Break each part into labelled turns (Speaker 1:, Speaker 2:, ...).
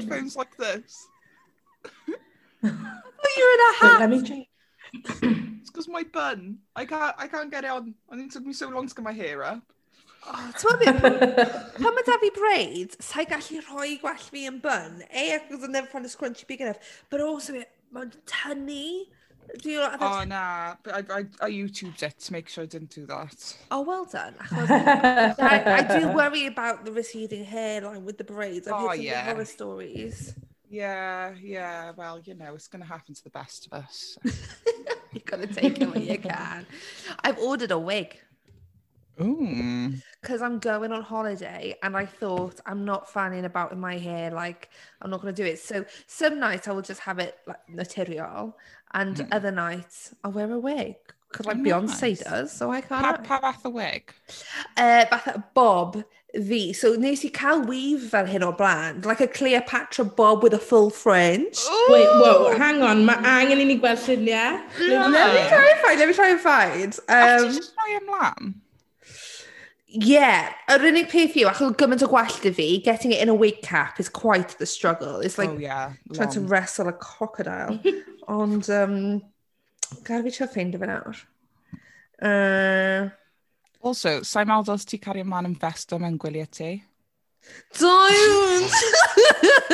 Speaker 1: headphones like this?
Speaker 2: I thought you were in a hat.
Speaker 3: Wait, let me change.
Speaker 1: it's because my bun. I can't. I can't get it on. I think it took me so long to get my hair up.
Speaker 2: Oh, Ti'n meddwl, pan mae da fi braids, sa'i gallu rhoi gwell fi yn bun. A, because I've never found a scrunchy big enough. But also, mae'n tynnu. Do you know what
Speaker 1: Oh nah, but I, I, I YouTubed it to make sure I didn't do that.
Speaker 2: Oh, well done. I, I do worry about the receding hairline with the braids. I've
Speaker 1: Oh,
Speaker 2: heard some
Speaker 1: yeah.
Speaker 2: horror stories.
Speaker 1: Yeah, yeah. Well, you know, it's gonna happen to the best of us.
Speaker 2: You've got to take it when you can. I've ordered a wig
Speaker 1: Ooh.
Speaker 2: because I'm going on holiday and I thought I'm not fanning about in my hair. Like, I'm not going to do it. So, some nights I will just have it like material, And mm. other nights I'll wear a wig. Because like
Speaker 1: oh,
Speaker 2: Beyonce
Speaker 1: nice.
Speaker 2: does, so I can't.
Speaker 1: Pa, pa fath o wig?
Speaker 2: Uh, fath bob fi. So nes i cael weave fel hyn o blaen. Like a Cleopatra bob with a full fringe. Ooh.
Speaker 3: Wait, whoa, hang on. Mae angen i ni gweld lluniau. Yeah.
Speaker 2: Let me try and find, let me try and find.
Speaker 1: Um,
Speaker 2: Ach,
Speaker 1: ti eisiau troi ymlaen?
Speaker 2: Yeah, yr unig peth yw, achos gymaint o gwallt 'da fi, getting it in a wig cap is quite the struggle. It's like...
Speaker 1: Oh yeah, long.
Speaker 2: ...trying to wrestle a crocodile. Ond um, gad i fi trio ffeindio fe nawr. Uh...
Speaker 1: Also, sa'n meddwl dylse ti cario man yn festo mewn gwyliau ti?
Speaker 2: Don't!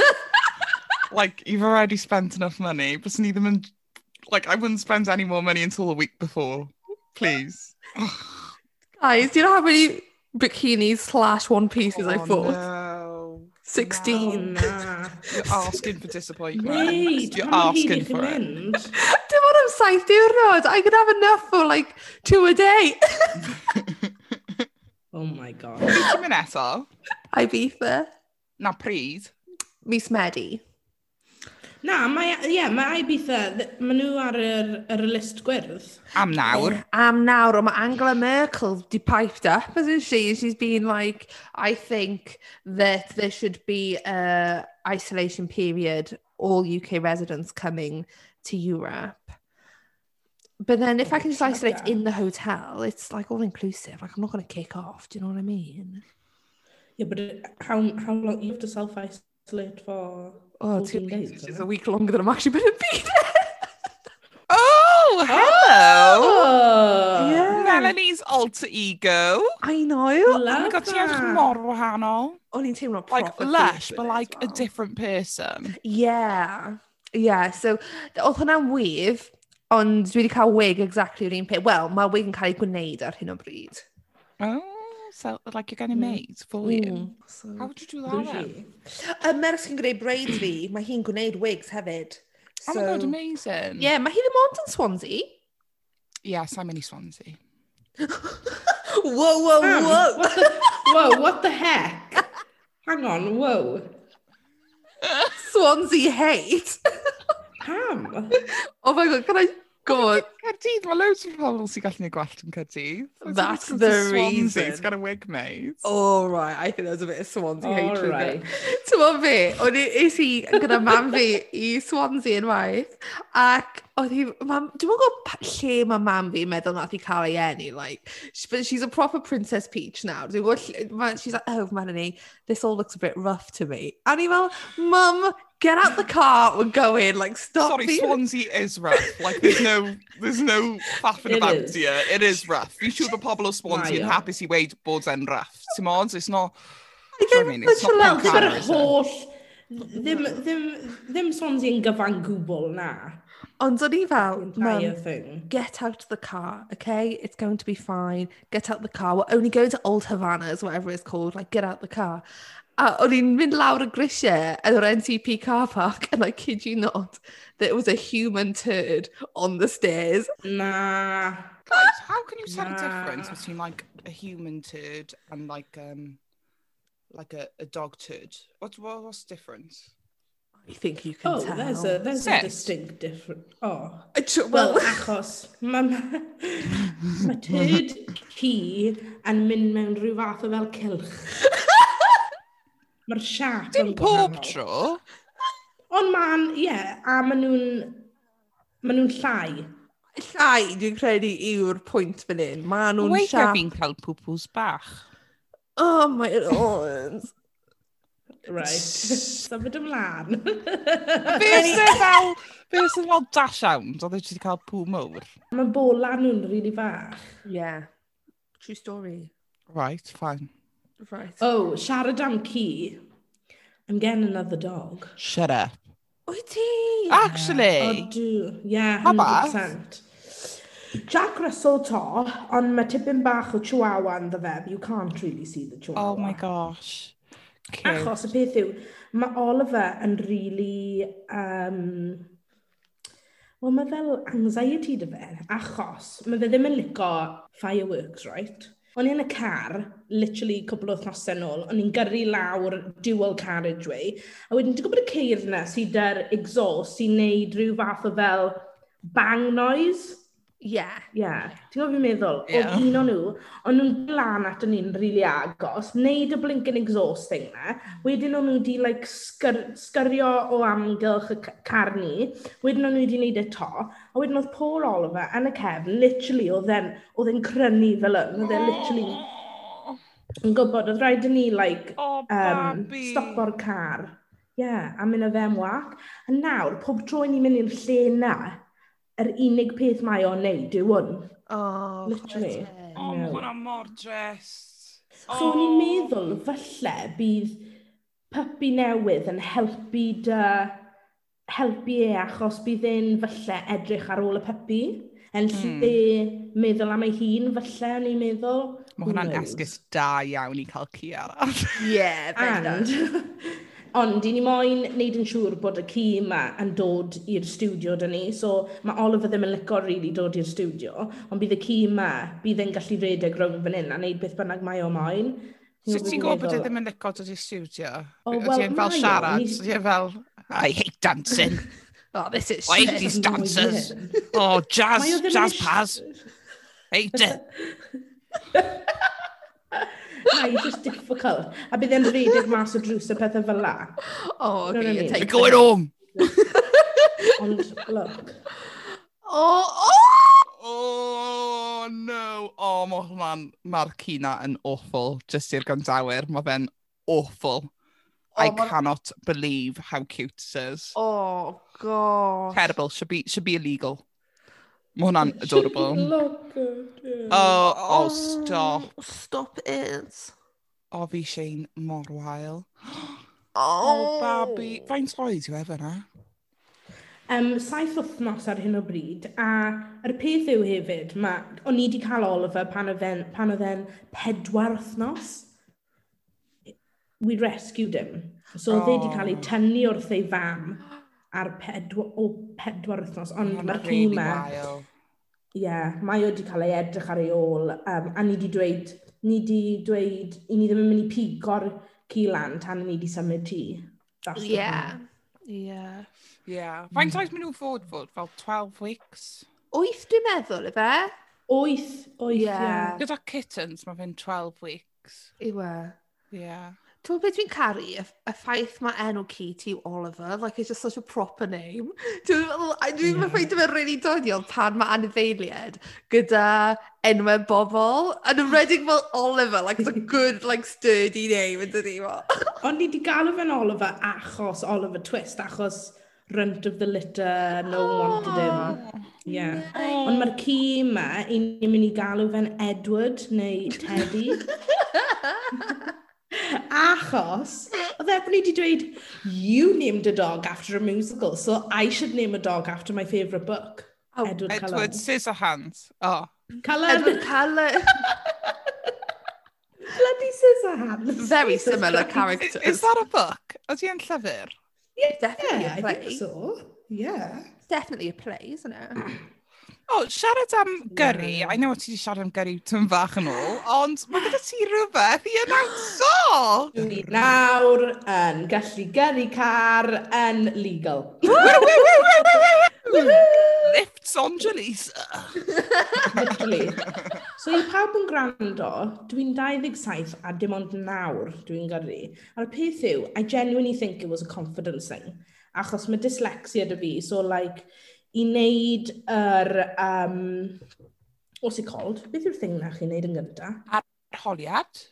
Speaker 1: like, you've already spent enough money, but ni ddim yn... Like, I wouldn't spend any more money until the week before. Please.
Speaker 2: Guys, do you know how many bikinis slash one pieces
Speaker 1: oh, I
Speaker 2: bought.
Speaker 1: No.
Speaker 2: 16.
Speaker 3: No, no.
Speaker 1: You're asking for disappointment.
Speaker 3: Wait,
Speaker 1: You're asking for
Speaker 3: mynd? it.
Speaker 2: Dim ond am saith diwrnod. I could have enough for like two a day.
Speaker 3: oh my god.
Speaker 1: Ti'n mynd eto?
Speaker 2: Ibiza.
Speaker 1: Na pryd?
Speaker 2: Mis Medi.
Speaker 3: Na, mae, ie, mae Ibiza, maen nhw ar yr, yr list gwyrdd.
Speaker 1: Am nawr.
Speaker 2: Am nawr, ond mae Angela Merkel di piped up, isn't she? She's been like, I think that there should be a isolation period, all UK residents coming to Europe. But then if I can just oh, isolate in the hotel, it's like all inclusive. Like I'm not going to kick off. Do you know what I mean?
Speaker 3: Yeah, but how how long you have to self isolate for?
Speaker 2: Oh, two weeks is a week longer than I'm actually been in bed.
Speaker 1: oh, hello!
Speaker 3: Oh,
Speaker 2: yeah.
Speaker 1: Melanie's alter ego.
Speaker 2: I know.
Speaker 3: Love oh
Speaker 1: my God, ti edrych mor wahanol.
Speaker 2: O'n i'n teimlo
Speaker 1: Like, lush, but like
Speaker 2: well.
Speaker 1: a different person.
Speaker 2: Yeah. Yeah, so oedd hwnna'n wyf, ond dwi wedi cael wig exactly yr un peth. Wel, mae wig yn cael ei gwneud ar hyn o bryd.
Speaker 1: Oh. So like you're getting made for you.
Speaker 2: Mm, so-
Speaker 1: How would you do that
Speaker 3: Who's
Speaker 1: then?
Speaker 3: she?
Speaker 2: Y merch sy'n gwneud braids fi, mae hi'n gwneud wigs hefyd.
Speaker 1: Oh my god, amazing.
Speaker 2: Yeah, mae hi ddim ond yn Swansea.
Speaker 1: Yeah, I'm in Swansea.
Speaker 2: Whoa, whoa,
Speaker 3: Pam,
Speaker 2: whoa.
Speaker 3: What the, whoa, what the heck? Hang on, whoa.
Speaker 2: Swansea hate.
Speaker 3: Pam?
Speaker 2: Oh my god, can I gwybod...
Speaker 1: Caerdydd, mae loads o pobl sy'n gallu gwneud gwallt yn Caerdydd.
Speaker 2: That's the reason.
Speaker 1: He's got a wig, mate.
Speaker 2: Oh, right. I think there's a bit of Swansea hatred.
Speaker 3: hatred right.
Speaker 2: there. Ti'n fe, o'n i, is i gyda mam fi i Swansea unwaith, ac oedd hi, mam, dwi'n gwybod lle mae mam fi'n meddwl nath i cael ei enni, like, she, but she's a proper Princess Peach now. Dwi'n gwybod, she's like, oh, man, this all looks a bit rough to me. A ni fel, mum, Get out the car, we're going. Like, stop.
Speaker 1: Sorry,
Speaker 2: being...
Speaker 1: Swansea is rough. Like, there's no, there's no faffing about
Speaker 3: is.
Speaker 1: here. It is rough. You siŵr bod pobl o Swansea yn hapus i weid bod e'n rough. Ti'n ond, it's not...
Speaker 2: I
Speaker 1: mean, it's not
Speaker 3: ddim yr holl... Ddim, ddim, ddim Swansea yn gyfan gwbl na.
Speaker 2: Ond o'n i fel, mum, get out the car, okay? It's going to be fine. Get out the car. We're only going to Old Havana, is whatever it's called. Like, get out the car. A o'n i'n mynd lawr y grisiau yn yr NCP car park and I kid you not, there was a human turd on the stairs.
Speaker 3: Nah.
Speaker 1: Guys, how can you tell
Speaker 3: nah.
Speaker 1: difference between like a human turd and like um like a, a dog turd? What, what what's the difference?
Speaker 2: I think you can
Speaker 3: oh,
Speaker 2: tell.
Speaker 3: there's a there's Sense.
Speaker 1: Oh.
Speaker 3: a distinct difference. Oh, well,
Speaker 2: well
Speaker 3: achos mae ma, ma turd ci yn mynd mewn rhyw fath o fel cilch. Mae'r siap
Speaker 1: Dim
Speaker 3: yn
Speaker 1: pob
Speaker 3: wahanol.
Speaker 1: tro.
Speaker 3: Ond ma'n, ie, yeah, a maen nhw'n... Maen nhw'n llai.
Speaker 2: Llai, dwi'n credu, yw'r pwynt fan hyn. Maen nhw'n siap...
Speaker 1: Weithio fi'n cael pwpws bach.
Speaker 2: Oh my lord.
Speaker 3: Right. Symud ymlaen.
Speaker 1: Be sy'n fel... Be sy'n fel dash out? Oedd wedi cael pw mowr?
Speaker 3: Mae bola nhw'n rili really fach.
Speaker 2: Yeah. True story.
Speaker 1: Right, fine.
Speaker 2: Right.
Speaker 3: Oh, siarad am ci. I'm getting another dog.
Speaker 1: Shut up.
Speaker 2: Wyt ti?
Speaker 1: Actually?
Speaker 3: Odw. Yeah, 100%. Jack Russell to, ond mae tipyn bach o chihuahua yn fe. You can't really see the chihuahua.
Speaker 1: Oh my gosh. Cute.
Speaker 3: Achos y peth yw, mae Oliver yn really... Um, Wel, mae fel anxiety dy fe, achos mae fe ddim yn licio fireworks, right? o'n i yn y car, literally cwbl o thnosau nôl, o'n i'n gyrru lawr dual carriageway, a wedyn, ti'n gwybod y ceir yna sydd â'r exhaust sy'n neud rhyw fath o fel bang noise? Ie. Yeah. Ti'n gwybod fi'n meddwl? Yeah. Oedd un o nhw, ond nhw'n glan at ni'n rili really agos, wneud y blinking exhaust thing na, wedyn o'n nhw wedi like, sgyr, sgyrio o amgylch y car ni, wedyn o'n nhw wedi wneud e to, a wedyn oedd Paul Oliver yn y cefn, literally, oedd e'n crynu fel yn, oedd e'n literally yn gwybod, oedd rhaid i ni, like,
Speaker 1: oh,
Speaker 3: um,
Speaker 1: stop
Speaker 3: o'r car. Ie, yeah, a mynd â fe am wac. A nawr, pob tro ni'n mynd i'r lle na, yr unig peth mae o'n neud yw hwn.
Speaker 2: Oh,
Speaker 3: Literally.
Speaker 1: Oh, mae hwnna mor dressed.
Speaker 3: So, oh. ni'n meddwl falle bydd puppy newydd yn helpu dy helpu e achos bydd e'n falle edrych ar ôl y puppy yn lle mm. meddwl am ei hun, falle, o'n i'n meddwl.
Speaker 1: Mae hwnna'n esgus da iawn i cael ci arall.
Speaker 2: Ie, yeah,
Speaker 3: And, Ond, i ni moyn wneud yn siŵr bod y ci yma yn dod i'r stiwdio dyn ni. So, mae Oliver ddim yn licio rili really dod i'r stiwdio, ond bydd y ci yma, bydd e'n gallu redeg rownd fan hyn a wneud beth bynnag mae o moyn.
Speaker 1: Sut ti'n gwybod bod e ddim yn licio dod i'r
Speaker 3: stiwdio?
Speaker 1: Oh,
Speaker 3: well,
Speaker 1: ti'n fel siarad?
Speaker 3: Ni...
Speaker 1: Ti'n fel, I hate dancing.
Speaker 2: oh, this is
Speaker 1: I hate these dancers. oh, jazz, jazz paz. Hate it.
Speaker 3: Na, it's just difficult. A bydd e'n redig mas o drws a pethau fel la.
Speaker 2: Oh, okay,
Speaker 3: no,
Speaker 2: no,
Speaker 1: no, going home!
Speaker 3: Ond, look.
Speaker 2: Oh, oh!
Speaker 1: Oh, no. Oh, mae man, mae'r cina yn awful, just i'r gandawyr. Mae fe'n awful.
Speaker 2: Oh, I
Speaker 1: cannot believe how cute it is.
Speaker 2: Oh, God.
Speaker 1: Terrible. Should be, should be illegal. Mae hwnna'n adorable.
Speaker 3: Oh,
Speaker 1: oh, oh, stop.
Speaker 2: Stop it.
Speaker 1: O, fi Shane mor wael.
Speaker 2: Oh,
Speaker 1: oh babi. Oh. Faint oed yw efo na?
Speaker 3: Um, saith wythnos ar hyn o bryd, a yr peth yw hefyd, ma, o'n i wedi cael Oliver pan oedd e'n pedwar wythnos. We rescued him. So e oh. e wedi cael ei tynnu wrth ei fam ar pedwar, o pedwar wythnos, ond mae'r
Speaker 1: really ma,
Speaker 3: ie, mae o wedi cael ei edrych ar ei ôl. Um, a ni wedi dweud, ni wedi dweud, i ni ddim yn mynd i pigo'r cilan tan ni wedi symud ti. Ie.
Speaker 2: Yeah. Yeah.
Speaker 1: Mm. Faint oes maen nhw fod fod? Fel 12 weeks?
Speaker 2: Wyth dwi'n meddwl, efe?
Speaker 3: Wyth, wyth, ie. Yeah.
Speaker 1: Gyda kittens mae fe'n 12 weeks.
Speaker 2: Iwe.
Speaker 1: Yeah.
Speaker 2: Tibod beth dwi'n caru? Y y ffaith mae enw ci ti yw Oliver. Like it's just such a proper name. Dwi'n meddwl, be dwi'n
Speaker 3: feddwl?
Speaker 2: Dwi'm yn ffeindio fe'n rili doniol pan mae anifeiliaid gyda enwau bobl, yn enwedig fel Oliver, like it's a good, like sturdy name, yn dydi fo.
Speaker 3: Ond ni wedi galw fe'n Oliver achos Oliver Twist, achos runt of the litter, no one wanted oh. him. Yeah. Ond mae'r ci yma, ni'n mynd i galw fe'n Edward neu Teddy. Achos, oedd e'n wedi dweud, you named a dog after a musical, so I should name a dog after my favourite book.
Speaker 2: Oh,
Speaker 3: Edward,
Speaker 1: Edward
Speaker 3: Cullen.
Speaker 1: Scissorhands. Oh.
Speaker 3: Cullen.
Speaker 2: Edward Cullen.
Speaker 3: Bloody Scissorhands.
Speaker 2: Very Jesus similar
Speaker 1: Christ.
Speaker 2: characters.
Speaker 1: Is, is that a book? Ydy yn llyfr?
Speaker 2: Yeah, definitely
Speaker 3: yeah,
Speaker 2: a play.
Speaker 3: I think so. Yeah.
Speaker 2: Definitely a play, isn't it?
Speaker 1: O, oh, siarad am gyrru,
Speaker 3: yeah.
Speaker 1: I know ti wedi siarad am gyrru tyn fach yn ôl, ond mae gyda ti rhywbeth i anawso!
Speaker 3: Dwi nawr yn gallu gyrru car yn legal.
Speaker 1: Lifts on Jalisa.
Speaker 3: Literally. So i pawb yn gwrando, dwi'n 27 a dim ond nawr dwi'n gyrru. A'r peth yw, I genuinely think it was a confidence thing. Achos mae dyslexia dy fi, so like, i wneud yr... Um, what's it called? Beth yw'r thing na chi'n wneud yn gynta?
Speaker 1: Arholiad.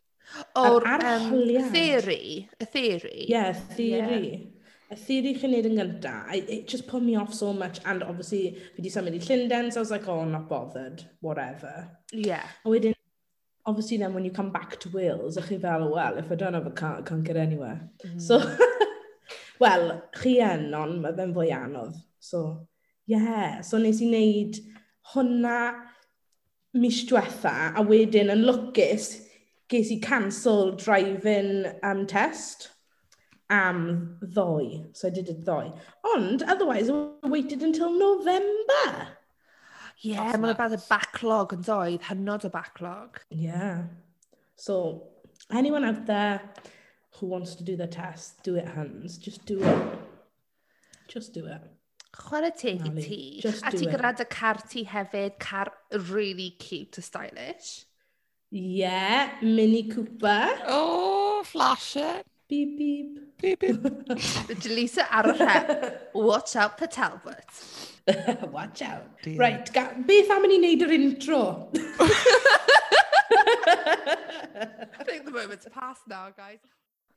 Speaker 2: O'r
Speaker 3: arholiad.
Speaker 2: Um, theory. Y theory.
Speaker 3: Yeah, theory. Yeah. Y theory chi'n neud yn gynta, it just put me off so much, and obviously, fi di symud i Llundain, so I was like, oh, I'm not bothered, whatever.
Speaker 2: Yeah.
Speaker 3: A wedyn, obviously then, when you come back to Wales, a chi fel, well, if I don't have a car, I can't get anywhere. Mm. So, well, chi yn, ond mae fe'n fwy anodd. So, yeah, so nes i wneud hwnna mis diwetha, a wedyn yn lwcus, ges i cancel driving um, test am ddoe. So I did it ddoe. Ond, otherwise, I waited until November.
Speaker 2: Ie, yeah, mae'n bad y backlog yn doedd, hynod o backlog.
Speaker 3: Yeah. So, anyone out there who wants to do the test, do it hands. Just do it. Just do it.
Speaker 2: Chwarae teg i ti. A ti gyda dy car ti hefyd, car really cute a stylish.
Speaker 3: Ie, yeah, Mini Cooper.
Speaker 1: Oh, flashing.
Speaker 3: Beep, beep.
Speaker 1: Beep, beep.
Speaker 2: Jalisa ar y rhep. Watch out for Talbot.
Speaker 3: Watch out.
Speaker 1: Dear.
Speaker 3: Right, ga, beth am i ni wneud yr intro?
Speaker 2: I think the moment's passed now, guys.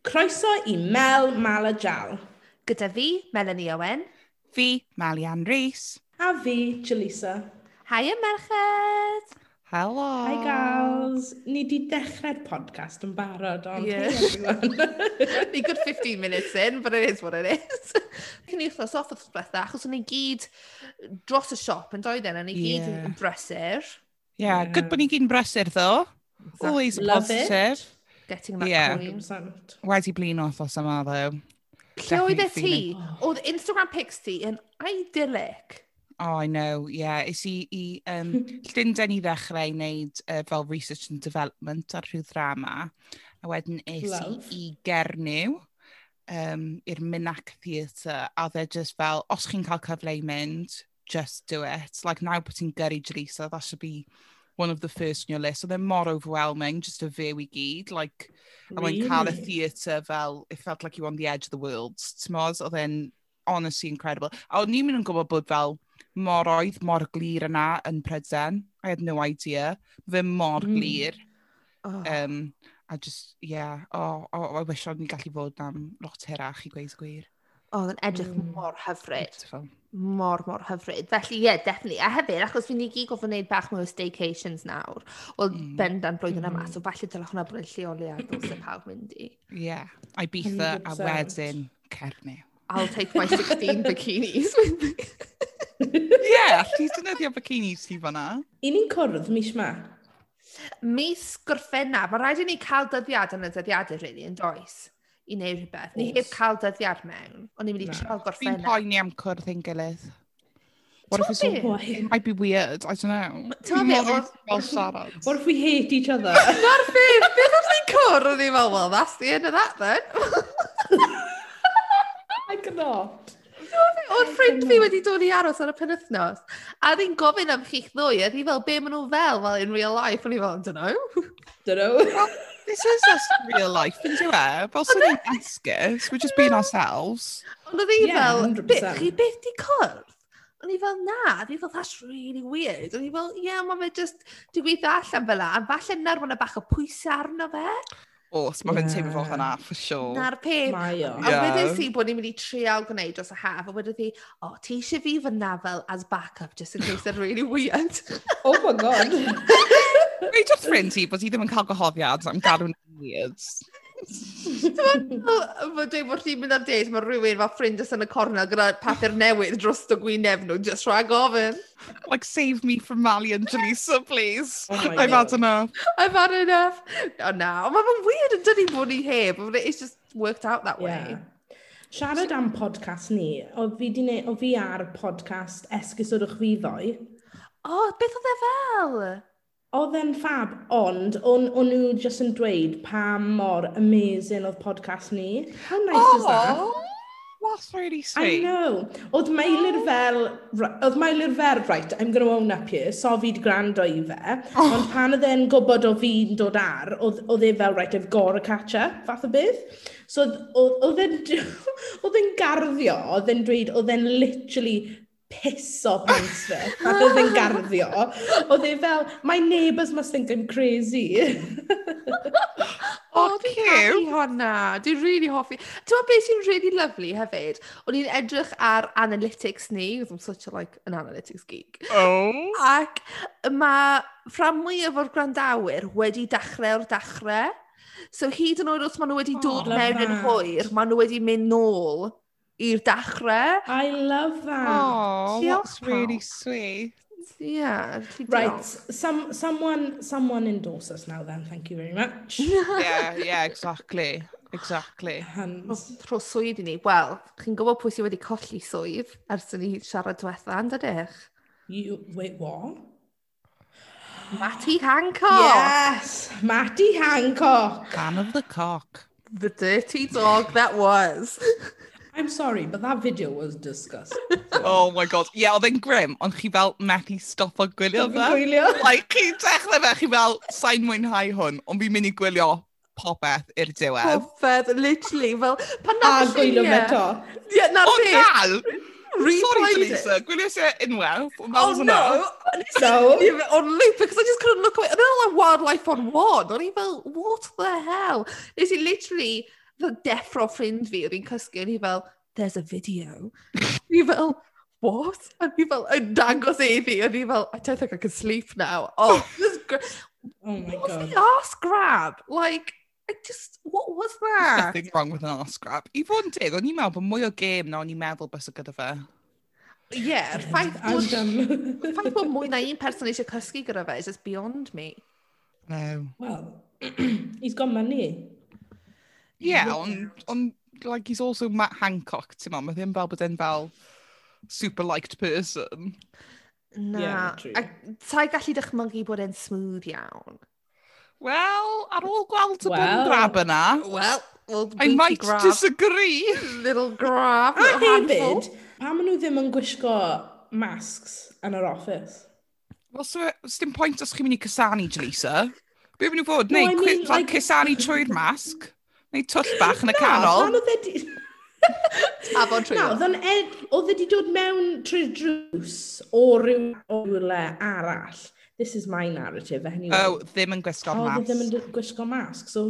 Speaker 3: Croeso i Mel Malajal.
Speaker 2: Gyda fi, Melanie Owen.
Speaker 1: Fi, Malian Rees.
Speaker 3: A fi, Jalisa.
Speaker 2: Hi y merched!
Speaker 1: Hello!
Speaker 3: Hi gals! Ni di dechrau'r podcast yn barod, ond
Speaker 2: yeah. Ni good 15 minutes in, but it is what it is. Cyn i wrthnos off wrth bethau, achos o'n i gyd dros y siop yn doedden, o'n i gyd
Speaker 1: yeah.
Speaker 2: yn brysur.
Speaker 1: Yeah, yeah, good bod ni gyd yn brysur, ddo. Always
Speaker 3: Love
Speaker 1: positive.
Speaker 3: It.
Speaker 2: Getting that
Speaker 1: yeah.
Speaker 2: coin.
Speaker 1: Wedi blin off os yma, though.
Speaker 2: Lle
Speaker 1: oeddet
Speaker 2: ti? Oedd Instagram pics ti yn idyllic.
Speaker 1: Oh, I know, yeah. Is i, i um, Llundain i ddechrau i wneud uh, fel research and development ar rhyw ddrama. A wedyn is i, i Gernyw um, i'r Minac Theatre. A dde just fel, os chi'n cael cyfle i mynd, just do it. Like, now bod ti'n gyrru Jaleesa, that should be one of the first on your list. So they're more overwhelming just a fyw i gyd. Like, really? a mae'n cael y theatre fel, it felt like you were on the edge of the world. Tmos, oedd e'n honestly incredible. A o'n i'n mynd yn gwybod bod fel mor oedd, mor glir yna yn Pryden. I had no idea. Fe mor
Speaker 3: mm.
Speaker 1: glir.
Speaker 2: Oh.
Speaker 1: Um, I just, yeah, oh, oh, I wish o'n i'n gallu fod am lot hirach i gweud gwir.
Speaker 2: Oedd oh, yn edrych
Speaker 3: mm.
Speaker 2: mor hyfryd.
Speaker 1: Beautiful
Speaker 2: mor, mor hyfryd. Felly ie, yeah, definitely. A hefyd, achos fi'n ni gyd gofyn wneud bach mwy o staycations nawr, wel
Speaker 1: mm.
Speaker 2: bendant blwyddyn
Speaker 3: mm.
Speaker 2: yma, so falle dylai hwnna bod yn lleoliad o sy'n pawb mynd i.
Speaker 1: Ie, yeah. Ibiza a wedyn Cernyw.
Speaker 2: I'll take my 16 bikinis with me.
Speaker 1: Ie, yeah, ti'n defnyddio bikinis ti fanna.
Speaker 3: I ni'n cwrdd mis ma?
Speaker 2: Mis gorffennaf, Mae rhaid i ni cael dyddiad yn y dyddiadau, really, yn does? i wneud rhywbeth. Ni heb cael dyddiad mewn, ond ni'n mynd i
Speaker 3: siarad
Speaker 2: gorffennau.
Speaker 1: Fi'n poeni am cwrdd ein gilydd. What if it's all, it might be weird, I don't know. Ta fi,
Speaker 3: What if we hate each other?
Speaker 2: Na'r ffif, beth os ni'n cwrdd, o'n i'n fel, well, that's the end of that then.
Speaker 3: I cannot.
Speaker 2: O'r ffrind fi wedi dod i aros ar y penwthnos, a oedd gofyn am chi'ch ddwy, a oedd fel, be maen nhw fel, fel in real life, o'n i fel, don't know.
Speaker 3: Don't know.
Speaker 1: This is us real life, yn ynddi e? Fel sy'n ni'n esgus, we're just being ourselves.
Speaker 2: Ond oedd hi
Speaker 3: Ie,
Speaker 2: fel,
Speaker 3: 100%.
Speaker 2: chi beth di cwrdd? O'n i fel, na, o'n i fel, that's really weird. O'n i fel, ie, yeah, mae fe just, dwi'n gweithio allan fel la, a falle na'r mwyn bach o pwysau arno fe.
Speaker 1: Os, mae fe'n teimlo fel hynna, for sure.
Speaker 2: Na'r peth.
Speaker 3: Mae o.
Speaker 2: A
Speaker 1: Ie.
Speaker 2: wedes i bod ni'n mynd i trial gwneud dros y haf, a wedodd hi, o, ti eisiau fi fyna fel as backup, just in case they're really weird.
Speaker 3: Oh my god.
Speaker 1: Reit just ffrind ti bod ti ddim yn cael gohoddiad am gadw'n weird.
Speaker 2: Ti'n dweud bod ti'n mynd ar date, mae rhywun fel ffrindus yn y cornel gyda papur newydd dros dy gwyneb nhw, just rhaid gofyn.
Speaker 1: Like, save me from Mali and Jalisa, please.
Speaker 3: Oh
Speaker 1: I've
Speaker 3: God.
Speaker 1: had enough.
Speaker 2: I've had enough. O na, ond mae'n weird yn dydi bod ni heb, but it's just worked out that way.
Speaker 3: Yeah. Siarad am podcast ni, o fi, di ne, o fi ar podcast Esgusodwch fi ddoi.
Speaker 2: O, oh, beth oedd e fel?
Speaker 3: Oedd e'n fab, ond o'n, on nhw just yn dweud pa mor amazing oedd podcast ni. How nice oh, is that?
Speaker 1: Oh, that's really sweet.
Speaker 3: I know. Oedd Meilir oh. fel, oedd Meilir fel, right, I'm going to own up here, so fi di gwrando i fe. Oh. Ond pan oedd e'n gwybod o fi'n dod ar, oedd e fel, right, I've got to catch up, fath o beth. So oedd e'n garddio, oedd e'n dweud, oedd e'n literally piso pants fe. A oedd e'n garddio. Oedd e fel, my neighbours must think I'm crazy.
Speaker 2: o, oh, dwi'n hoffi hwnna. Dwi'n really hoffi. Ti'n meddwl beth sy'n really lovely hefyd? O'n i'n edrych ar analytics ni, because I'm such a, like, an analytics geek.
Speaker 1: Oh.
Speaker 2: Ac mae rhan mwyaf o'r grandawyr wedi dechrau o'r dechrau. So hyd yn oed os maen nhw wedi dod
Speaker 3: oh,
Speaker 2: mewn yn hwyr, maen nhw wedi mynd nôl i'r dechrau.
Speaker 3: I love that.
Speaker 1: Oh,
Speaker 2: Diolch
Speaker 1: that's really sweet.
Speaker 2: Yeah.
Speaker 3: Right. Some, someone, someone endorse us now then. Thank you very much.
Speaker 1: yeah, yeah, exactly. Exactly.
Speaker 3: And...
Speaker 2: Rho swydd i ni. Wel, chi'n gwybod pwy sydd wedi colli swydd ers ni siarad diwetha, yn dydych?
Speaker 3: You, wait, what?
Speaker 2: Matty Hancock!
Speaker 3: Yes! Matty Hancock!
Speaker 1: Fan of the cock.
Speaker 2: The dirty dog that was.
Speaker 3: I'm sorry, but that video was disgusting.
Speaker 1: oh my god. Ie, yeah, oedd e'n grim, ond chi fel methu stopio gwylio fe.
Speaker 3: Gwylio.
Speaker 1: like, chi dechrau fe, chi fel, sa'n mwynhau hwn, ond fi'n mynd i gwylio popeth i'r diwedd.
Speaker 2: Popeth, literally, fel, pan
Speaker 3: na
Speaker 2: A
Speaker 3: gwylio meto.
Speaker 2: Ie,
Speaker 1: na
Speaker 2: beth.
Speaker 1: O,
Speaker 2: dal! Sorry,
Speaker 1: Lisa, gwylio se unwaith.
Speaker 2: Oh, no!
Speaker 3: No!
Speaker 2: on loop, because I just couldn't look away. And then all that wildlife on one. O'n i fel, what the hell? Is it literally deffro ffrind fi, oedd hi'n cysgu, o'n i fel, there's a video. O'n fel, what? O'n i fel, yn dangos e i fi, o'n i fel, I don't think I can sleep now. Oh, this
Speaker 3: oh my
Speaker 2: what
Speaker 3: God.
Speaker 2: the arse grab? Like, I just, what was that?
Speaker 1: There's nothing wrong with an arse grab. I fod yn dig, o'n i'n meddwl bod mwy o gêm na o'n i'n meddwl bys o gyda fe.
Speaker 2: Yeah, yeah, ffaith bod, ffaith bod mwy na un person eisiau cysgu gyda fe is just beyond me.
Speaker 1: No.
Speaker 3: Well, he's got money
Speaker 1: yeah, ond, on, like, he's also Matt Hancock, ti'n ma, mae ddim fel bod e'n fel super liked person.
Speaker 2: Na,
Speaker 3: yeah,
Speaker 2: a ta'i gallu dychmygu bod e'n smooth iawn.
Speaker 1: Wel, ar ôl gweld y well, grab yna,
Speaker 2: well, well,
Speaker 1: I might
Speaker 2: grab.
Speaker 1: disagree.
Speaker 2: Little grab,
Speaker 3: a
Speaker 2: little handful.
Speaker 3: Pam maen nhw ddim yn gwisgo masks yn yr office?
Speaker 1: Wel, so, dim pwynt os chi'n mynd i cysanu, Jalisa. Be maen nhw fod?
Speaker 3: No,
Speaker 1: Neu,
Speaker 3: I mean,
Speaker 1: like...
Speaker 3: like
Speaker 1: cysanu trwy'r masg? Neu twll bach yn y canol.
Speaker 3: Na,
Speaker 2: Tafod trwy.
Speaker 3: Na, oedd ed, oedd wedi dod mewn trwy'r drws o ryw rywle arall. This is my narrative, anyway.
Speaker 1: Oh, ddim yn gwisgo
Speaker 3: oh,
Speaker 1: e
Speaker 3: masg. ddim yn gwisgo masg, so...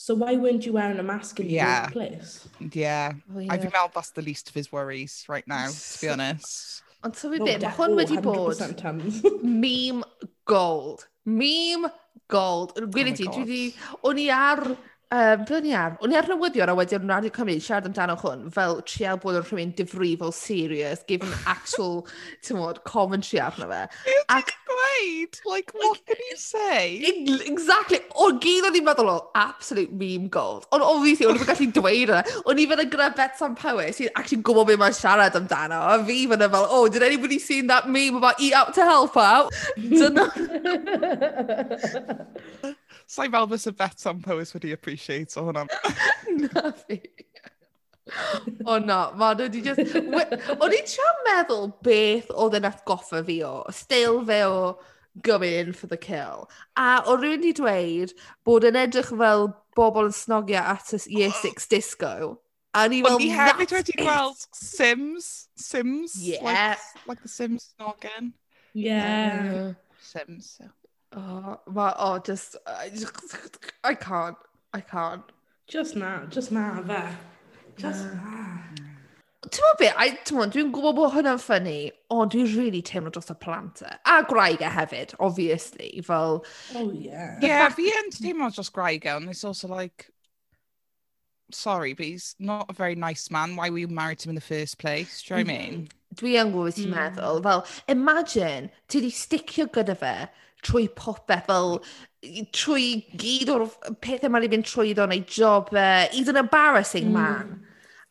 Speaker 3: So why weren't you wearing a mask in the
Speaker 1: yeah.
Speaker 3: the place?
Speaker 1: Yeah.
Speaker 2: Oh, yeah.
Speaker 1: I think meddwl that's the least of his worries right now, to be honest.
Speaker 2: Ond so
Speaker 3: tyfu
Speaker 2: beth, mae hwn wedi oh,
Speaker 3: bod um.
Speaker 2: meme gold. Meme gold. Gwyd
Speaker 1: i
Speaker 2: ti, dwi di... O'n i ar Yym, blydi ar, O'n i ar newyddion a wedyn Radio Cymru siarad amdano hwn fel trial bod yn rhywun difrifol serious, giving actual timod commentary arno fe. Ac...
Speaker 1: gweud? Like, what can you say?
Speaker 2: Exactly. O gyd o'n i'n meddwl o, absolute meme gold. Ond obviously, o'n i'n gallu dweud yna. O'n i fyna e gyda Betsan Powys sy'n actually gwybod beth mae'n siarad amdano. A fi fyna e fel, oh, did anybody seen that meme about eat out to help out? Dyna...
Speaker 1: Sa'i fel fysa bet am Powys wedi appreciate o hwnna.
Speaker 2: Na fi. O na, ma nhw wedi just... O'n i'n siarad meddwl beth oedd yn atgoffa fi o. Still fe o going in for the kill. A o rhywun i dweud bod yn edrych fel bobl yn snogio at y year six disco. A ni fel,
Speaker 1: Ond i hefyd wedi gweld Sims. Sims.
Speaker 2: Yeah.
Speaker 1: Like, like the Sims snogging.
Speaker 3: Yeah. yeah.
Speaker 1: Sims. So.
Speaker 2: Oh, ma', oh, just, I just, I can't, I can't.
Speaker 3: Just na, just na fe. Just na.
Speaker 2: Ti'n be, I, ti'n dwi'n gwybod bod hwnna'n ffynnu, ond dwi'n really teimlo dros y plant e. A graig e hefyd, obviously, fel...
Speaker 3: Oh, yeah.
Speaker 1: Yeah, fi yn teimlo dros graig e, and it's also like, sorry, but he's not a very nice man. Why were you married to him in the first place? Do you know what I mean? Mm-hmm.
Speaker 2: Dwi yn gwybod ti'n
Speaker 3: mm.
Speaker 2: meddwl. Fel, imagine, ti di sticio gyda fe trwy popeth, fel, trwy gyd o'r pethau mae'n i fynd trwy neu job. He's an embarrassing mm. man.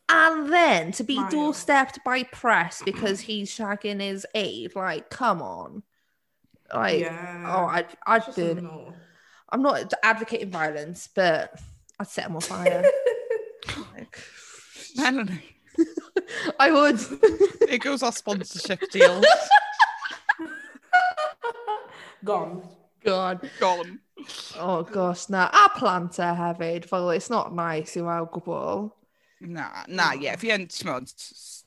Speaker 2: And then to be
Speaker 3: Mae
Speaker 2: doorstepped by press because he's shagging his aide, like, come on. Like,
Speaker 3: Yeah.
Speaker 2: oh, I'd, I'd burn.
Speaker 3: no.
Speaker 2: I'm not advocating violence, but I'd set him on fire. Like,
Speaker 1: Melanie,
Speaker 2: I would.
Speaker 1: it goes our sponsorship deals.
Speaker 3: Gone.
Speaker 2: Gone.
Speaker 1: Gone.
Speaker 2: Oh, gosh, na. A plant e hefyd, fel, it's not nice i wawr gwbl.
Speaker 1: Na, na, ie. Fi yn, ti'n modd,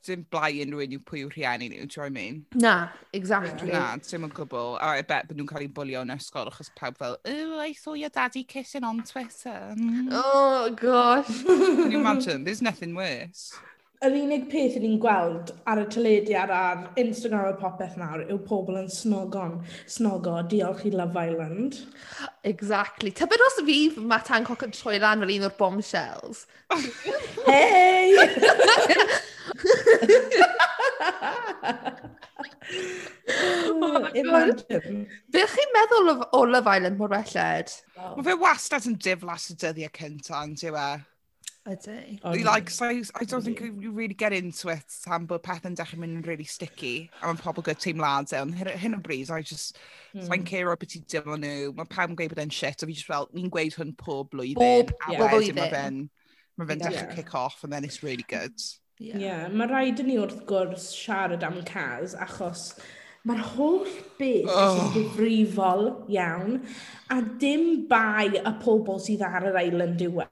Speaker 1: dim blai unrhyw un yw pwy yw rhieni nhw, do you know I mean?
Speaker 2: Na, exactly.
Speaker 1: Na, dim yn gwbl. A I bet bod nhw'n cael eu bwlio yn ysgol achos pawb fel, oh, I saw your daddy kissing on Twitter. Mm.
Speaker 2: Oh, gosh.
Speaker 1: Can you imagine? There's nothing worse
Speaker 3: yr unig peth ni'n gweld ar y teledu ar ar Instagram a popeth nawr yw pobl yn snogon, snogo, diolch i Love Island.
Speaker 2: Exactly. Tybed os fi Matt Hancock yn troi lan fel un o'r bombshells?
Speaker 3: Hei! Oh Imagine.
Speaker 2: Be chi'n meddwl o, o Love Island mor welled?
Speaker 1: Mae fe wastad yn diflas y dyddiau cyntaf, ti'n
Speaker 2: Ydy.
Speaker 1: Um, like, so I, I don't think you really get into it tan bod pethau'n dechrau mynd yn really sticky a mae pobl gyda teimladau ond hyn, hyn o bryd, I just, mm.
Speaker 2: so
Speaker 1: I'm care o beth i dyma nhw, mae pawb yn gweud bod e'n shit a fi just fel, ni'n gweud hwn pob blwyddyn.
Speaker 2: Bob,
Speaker 1: a
Speaker 3: yeah.
Speaker 1: Bob
Speaker 2: blwyddyn.
Speaker 1: Mae fe'n ma
Speaker 3: fe
Speaker 1: dechrau yeah. kick off and then it's really good.
Speaker 3: Ie, yeah. yeah. mae rhaid i ni wrth gwrs siarad am Caz achos mae'r holl beth oh. sy'n difrifol iawn a dim bai y pobl sydd ar yr island yw e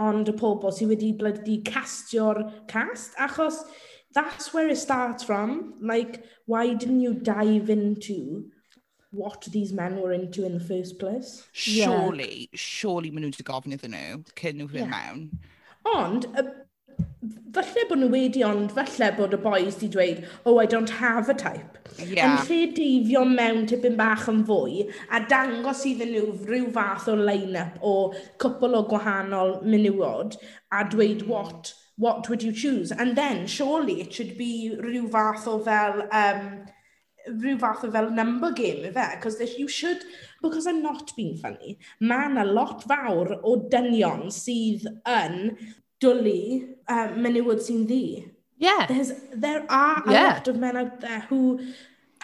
Speaker 3: ond y pobl sydd wedi blydi castio'r cast, achos that's where it starts from. Like, why didn't you dive into what these men were into in the first place?
Speaker 1: Surely, yeah. surely maen nhw wedi gofyn iddyn nhw cyn nhw fynd
Speaker 2: yeah.
Speaker 1: mewn.
Speaker 3: Ond, y falle bod nhw wedi, ond falle bod y boys di dweud, oh, I don't have a type.
Speaker 1: Yeah.
Speaker 3: Yn lle deifio mewn tipyn bach yn fwy a dangos iddyn nhw rhyw fath o line-up o cwpl o gwahanol menywod a dweud what, what would you choose? And then, surely, it should be rhyw fath o fel... Um, rhyw fath o fel number game ife, because you should, because I'm not being funny, mae yna lot fawr o dynion sydd yn dwlu um, menywod sy'n ddi.
Speaker 2: Yeah.
Speaker 3: There's, there are a
Speaker 2: yeah.
Speaker 3: lot of men out there who...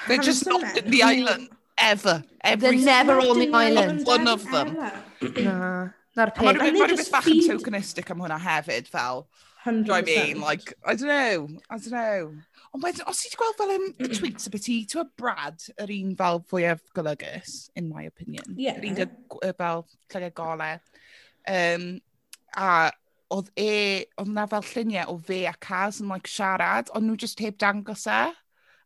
Speaker 1: They're just not in the
Speaker 3: who,
Speaker 1: island, ever. Every
Speaker 2: They're never on the island.
Speaker 1: One of them.
Speaker 2: na. Na'r peth.
Speaker 1: Mae'n rhywbeth bach yn tokenistic am hwnna hefyd, fel...
Speaker 3: 100%.
Speaker 1: Do I mean? Like, I don't know. I don't know. Ond wedyn, os i wedi gweld fel um, y tweets y beth i, ti'n Brad, yr un fel fwyaf golygus, in my opinion.
Speaker 3: Yeah.
Speaker 1: Yr un fel llygau golau. Um, a oedd e, oedd na fel lluniau o fe a Caz yn like siarad, ond nhw just heb dangos e.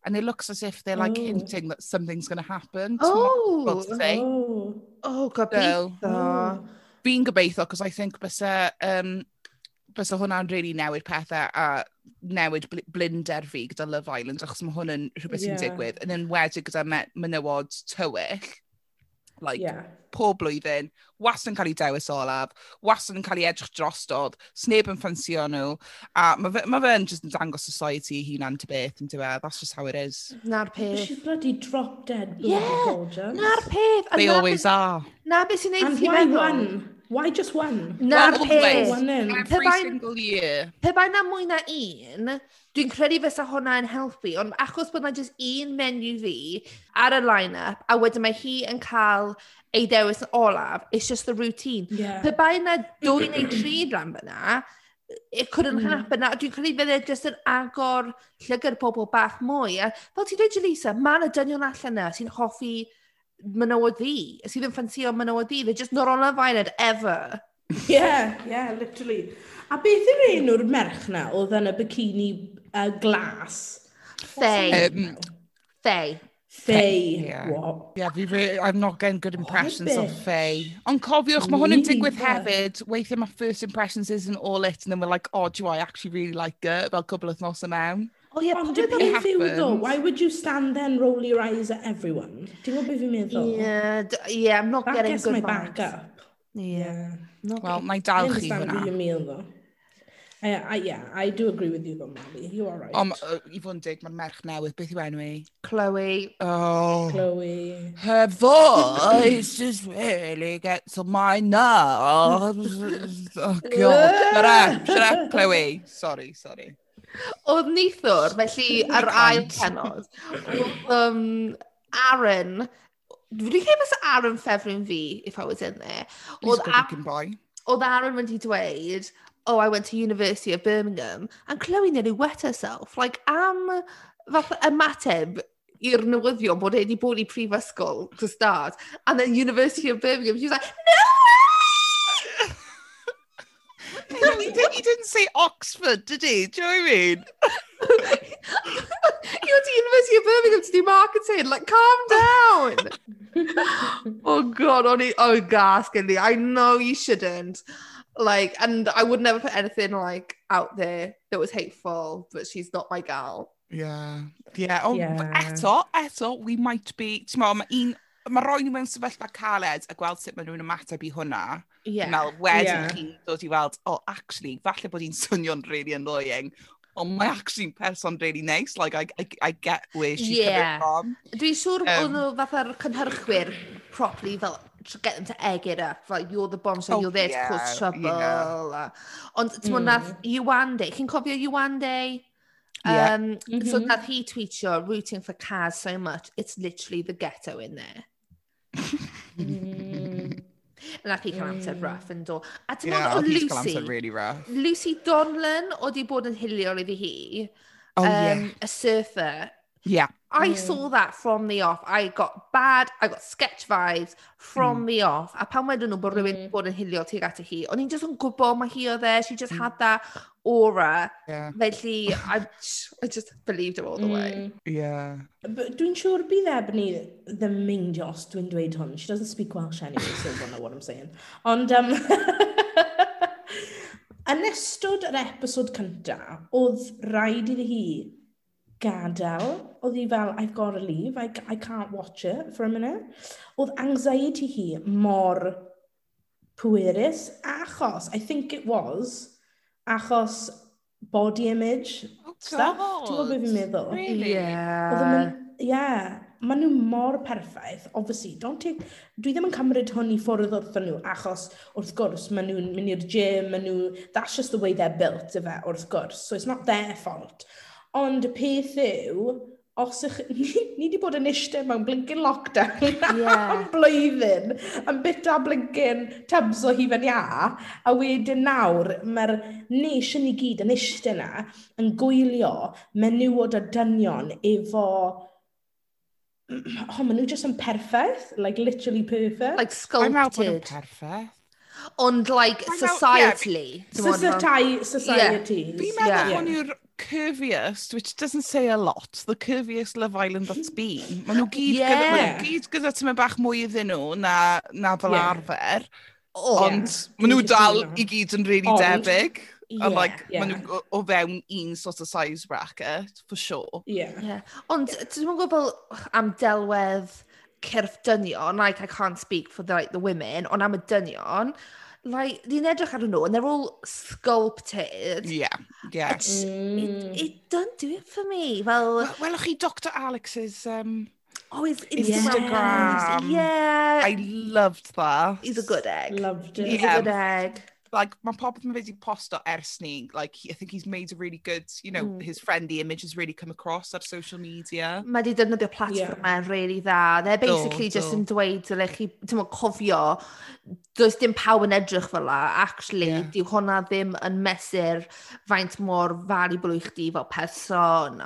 Speaker 1: And it looks as if they're like
Speaker 3: oh.
Speaker 1: hinting that something's going oh, to happen.
Speaker 2: Oh!
Speaker 3: Oh,
Speaker 2: oh gobeithio.
Speaker 3: So, oh.
Speaker 1: Fi'n gobeithio, cos I think bysa, um, bysa hwnna'n really newid pethau a newid bl blinder fi gyda Love Island, achos mae hwn yn rhywbeth yeah.
Speaker 3: sy'n
Speaker 1: digwydd, yn enwedig gyda menywod tywyll. Like,
Speaker 3: yeah.
Speaker 1: pob blwyddyn, wastad yn cael ei dewis olaf, wastad yn cael ei edrych drostodd, sneb yn ffansio nhw, a mae fe, ma fe yn just yn dangos society ei hunan ty beth yn diwedd, that's just how it is.
Speaker 2: Na'r peth.
Speaker 3: She's bloody drop dead bloody
Speaker 2: yeah,
Speaker 3: gorgeous.
Speaker 2: Na'r peth.
Speaker 1: They
Speaker 2: na
Speaker 1: always are.
Speaker 2: Na beth sy'n neud
Speaker 3: ti'n
Speaker 2: meddwl.
Speaker 3: And
Speaker 2: why
Speaker 3: one? Why just one?
Speaker 2: Na'r peth.
Speaker 1: Every
Speaker 2: pe
Speaker 1: single year.
Speaker 2: Pe bai na mwy na un, dwi'n credu fysa hwnna yn helpu, ond achos bod na just un menu fi ar y line-up, a wedyn mae hi yn cael ei dewis yn olaf, it's just the routine.
Speaker 3: Yeah.
Speaker 2: Pe bai na dwy neu tri rhan fyna, it couldn't
Speaker 3: mm.
Speaker 2: happen. A dwi'n credu fydde jyst yn agor llygad pobl bach mwy. A fel ti'n dweud, Jaleesa, mae yna dynion allan yna sy'n hoffi menywod ddi, sydd yn ffansio menywod ddi, They're just not on Love Island, ever.
Speaker 3: Yeah, yeah, literally. A beth yw'r enw'r merch na oedd yn y bikini uh, glas?
Speaker 2: Faye.
Speaker 1: Um,
Speaker 2: Faye.
Speaker 3: Faye.
Speaker 1: Yeah.
Speaker 3: What?
Speaker 1: Yeah, fi I'm not getting good impressions oh,
Speaker 3: of
Speaker 1: Faye. Ond cofiwch, mae hwn yn digwydd hefyd. Weithiau mae first impressions isn't all it, and then we're like, oh, do I actually really like her? Fel cwbl wythnos y mewn.
Speaker 2: Oh yeah, pam
Speaker 3: did it
Speaker 1: happen?
Speaker 3: ddo? why would you stand there and roll your eyes at everyone? Ti'n gwybod beth fi'n meddwl?
Speaker 2: Yeah, yeah, I'm not
Speaker 3: that
Speaker 2: getting good
Speaker 3: my
Speaker 2: marks.
Speaker 3: back up.
Speaker 2: Yeah.
Speaker 3: yeah.
Speaker 2: Well,
Speaker 1: na i dal chi hwnna.
Speaker 3: I meal, I, I, yeah, I do agree with you though, Mali. You are right.
Speaker 1: Om, uh, i fod yn dig, mae'n merch newydd. Beth yw enw i?
Speaker 2: Chloe.
Speaker 1: Oh.
Speaker 3: Chloe.
Speaker 1: Her voice just really gets on my nerves. oh, God. Shut up, shut up, Chloe. Sorry, sorry.
Speaker 2: Oedd neithiwr, felly
Speaker 1: yr
Speaker 2: ail penod, oedd um, Aaron, dwi'n credu byse Aaron ffefryn fi, if I was in there.
Speaker 1: He's a good looking boy.
Speaker 2: Oedd Aaron wedi dweud, oh, I went to University of Birmingham, and Chloe nearly wet herself. Like, am fath ymateb i'r newyddion bod e wedi bod i prifysgol to start, and then University of Birmingham, she was like, no
Speaker 1: way! he, did, he didn't say Oxford, did he? Do you know what I mean?
Speaker 2: You're the University of Birmingham to do marketing. Like, calm down. oh, God. On it. Oh, gas, Gilly. I know you shouldn't. Like, and I would never put anything like out there that was hateful, but she's not my gal.
Speaker 1: Yeah. Yeah. Oh,
Speaker 3: yeah.
Speaker 1: eto, eto, we might be, ti'n meddwl, mae un, mae roi nhw mewn sefyllfa caled a gweld sut maen nhw'n ymateb i hwnna.
Speaker 2: Yeah.
Speaker 1: mel wedyn yeah. chi'n dod i weld, oh, actually, falle bod hi'n swnio'n really annoying, ond mae actually'n person really nice, like, I, I, I get where she's
Speaker 2: yeah.
Speaker 1: coming from.
Speaker 2: Dwi'n siŵr um, oedd nhw fatha'r cynhyrchwyr properly fel, to get them to egg it up, like, you're the bombshell,
Speaker 1: oh,
Speaker 2: you're there
Speaker 1: yeah, to
Speaker 2: cause trouble.
Speaker 1: Yeah.
Speaker 2: Ond, ti'n mm. nath Iwande, chi'n cofio Iwande?
Speaker 1: Yeah.
Speaker 2: Um, mm -hmm. So
Speaker 3: mm-hmm.
Speaker 2: nath hi tweetio, rooting for Kaz so much, it's literally the ghetto in there.
Speaker 3: mm.
Speaker 2: Nac hi cael amser rough yn do. A ti'n
Speaker 1: meddwl oedd
Speaker 2: Lucy...
Speaker 1: amser really rough.
Speaker 2: Lucy Donlan o di bod yn hiliol iddi hi.
Speaker 1: Oh,
Speaker 2: um,
Speaker 1: yeah.
Speaker 2: A surfer.
Speaker 1: Yeah.
Speaker 2: I
Speaker 3: hmm.
Speaker 2: saw that from the off. I got bad, I got sketch vibes from hmm. the off. A pan wedyn nhw bod rhywun
Speaker 3: mm.
Speaker 2: bod yn hilio tuag ati hi, o'n i'n just yn gwybod mae hi o e. She just hmm. had that aura.
Speaker 1: Yeah.
Speaker 2: Felly I I just believed her all the way.
Speaker 1: Yeah.
Speaker 3: Dwi'n siŵr bydd Ebony ddim meindio os dwi'n dweud hwn. She doesn't speak Welsh anyway, so I don't know what I'm saying. Ond... Um, yn ystod yr episod cyntaf, oedd rhaid iddi hi gadael oedd hi fel, I've got to leave, I, I can't watch it for a minute. Oedd anxiety hi mor pwerus, achos, I think it was, achos body image
Speaker 1: oh,
Speaker 3: stuff. Ti'n gwybod beth fi'n meddwl?
Speaker 1: Really?
Speaker 3: E
Speaker 2: yeah.
Speaker 3: yeah. Maen nhw mor perffaith, obviously, don't take... Dwi ddim yn cymryd hwn i ffwrdd wrthyn nhw, achos wrth gwrs, maen nhw'n mynd i'r gym, maen nhw... That's just the way they're built, yfe, wrth gwrs. So it's not their fault. Ond y peth yw, os ych... Ni, ni wedi bod yn eistedd mewn blinkin lockdown
Speaker 2: yeah.
Speaker 3: am blwyddyn, yn bita blinkin tubs o hufen ia, a wedyn nawr mae'r nation i gyd yn eistedd na yn gwylio menywod a dynion efo... Oh, maen nhw just yn perffaith, like literally perfect.
Speaker 2: Like sculpted.
Speaker 1: I'm out bod perffaith.
Speaker 2: Ond like
Speaker 1: society. Know, yeah.
Speaker 3: Society. Society. Yeah.
Speaker 1: Fi'n meddwl
Speaker 2: yeah.
Speaker 1: hwn yw'r curviest, which doesn't say a lot, the curviest Love Island that's been. Maen nhw gyd,
Speaker 2: yeah.
Speaker 1: gyda, maen nhw gyd gyda tymau bach mwy iddyn nhw na, na fel
Speaker 3: yeah.
Speaker 1: arfer.
Speaker 2: Oh,
Speaker 1: ond
Speaker 3: yeah.
Speaker 1: maen nhw dal i gyd yn really
Speaker 3: ond,
Speaker 1: debyg.
Speaker 3: Yeah,
Speaker 1: and like,
Speaker 3: yeah.
Speaker 1: maen nhw o fewn un sort of size bracket, for sure.
Speaker 3: Yeah.
Speaker 2: yeah. Ond, yeah. ti'n gwybod fel am delwedd cyrff dynion, like I can't speak for the, like, the women, ond am y dynion, like, ni'n edrych ar nhw, and they're all sculpted.
Speaker 1: Yeah, yeah.
Speaker 2: It's,
Speaker 3: mm.
Speaker 2: it, it don't do it for me. Fel...
Speaker 1: Well, welwch chi Dr Alex's... Um...
Speaker 2: Oh, his
Speaker 1: Instagram.
Speaker 2: Yeah. yeah.
Speaker 1: I loved that.
Speaker 2: He's a good egg.
Speaker 3: Loved it.
Speaker 2: He's
Speaker 1: yeah.
Speaker 2: a good egg
Speaker 1: like my pop mae wedi posto ers ni like he, I think he's made a really good you know
Speaker 2: mm.
Speaker 1: his friendly image has really come across ar social media
Speaker 2: mae di defnyddio platform yeah. E really dda they're basically
Speaker 1: do,
Speaker 2: just
Speaker 1: do.
Speaker 2: yn dweud dyle chi ti'n cofio does dim pawb yn edrych fel la actually yeah. di hwnna ddim yn mesur faint mor valuable i chdi fel person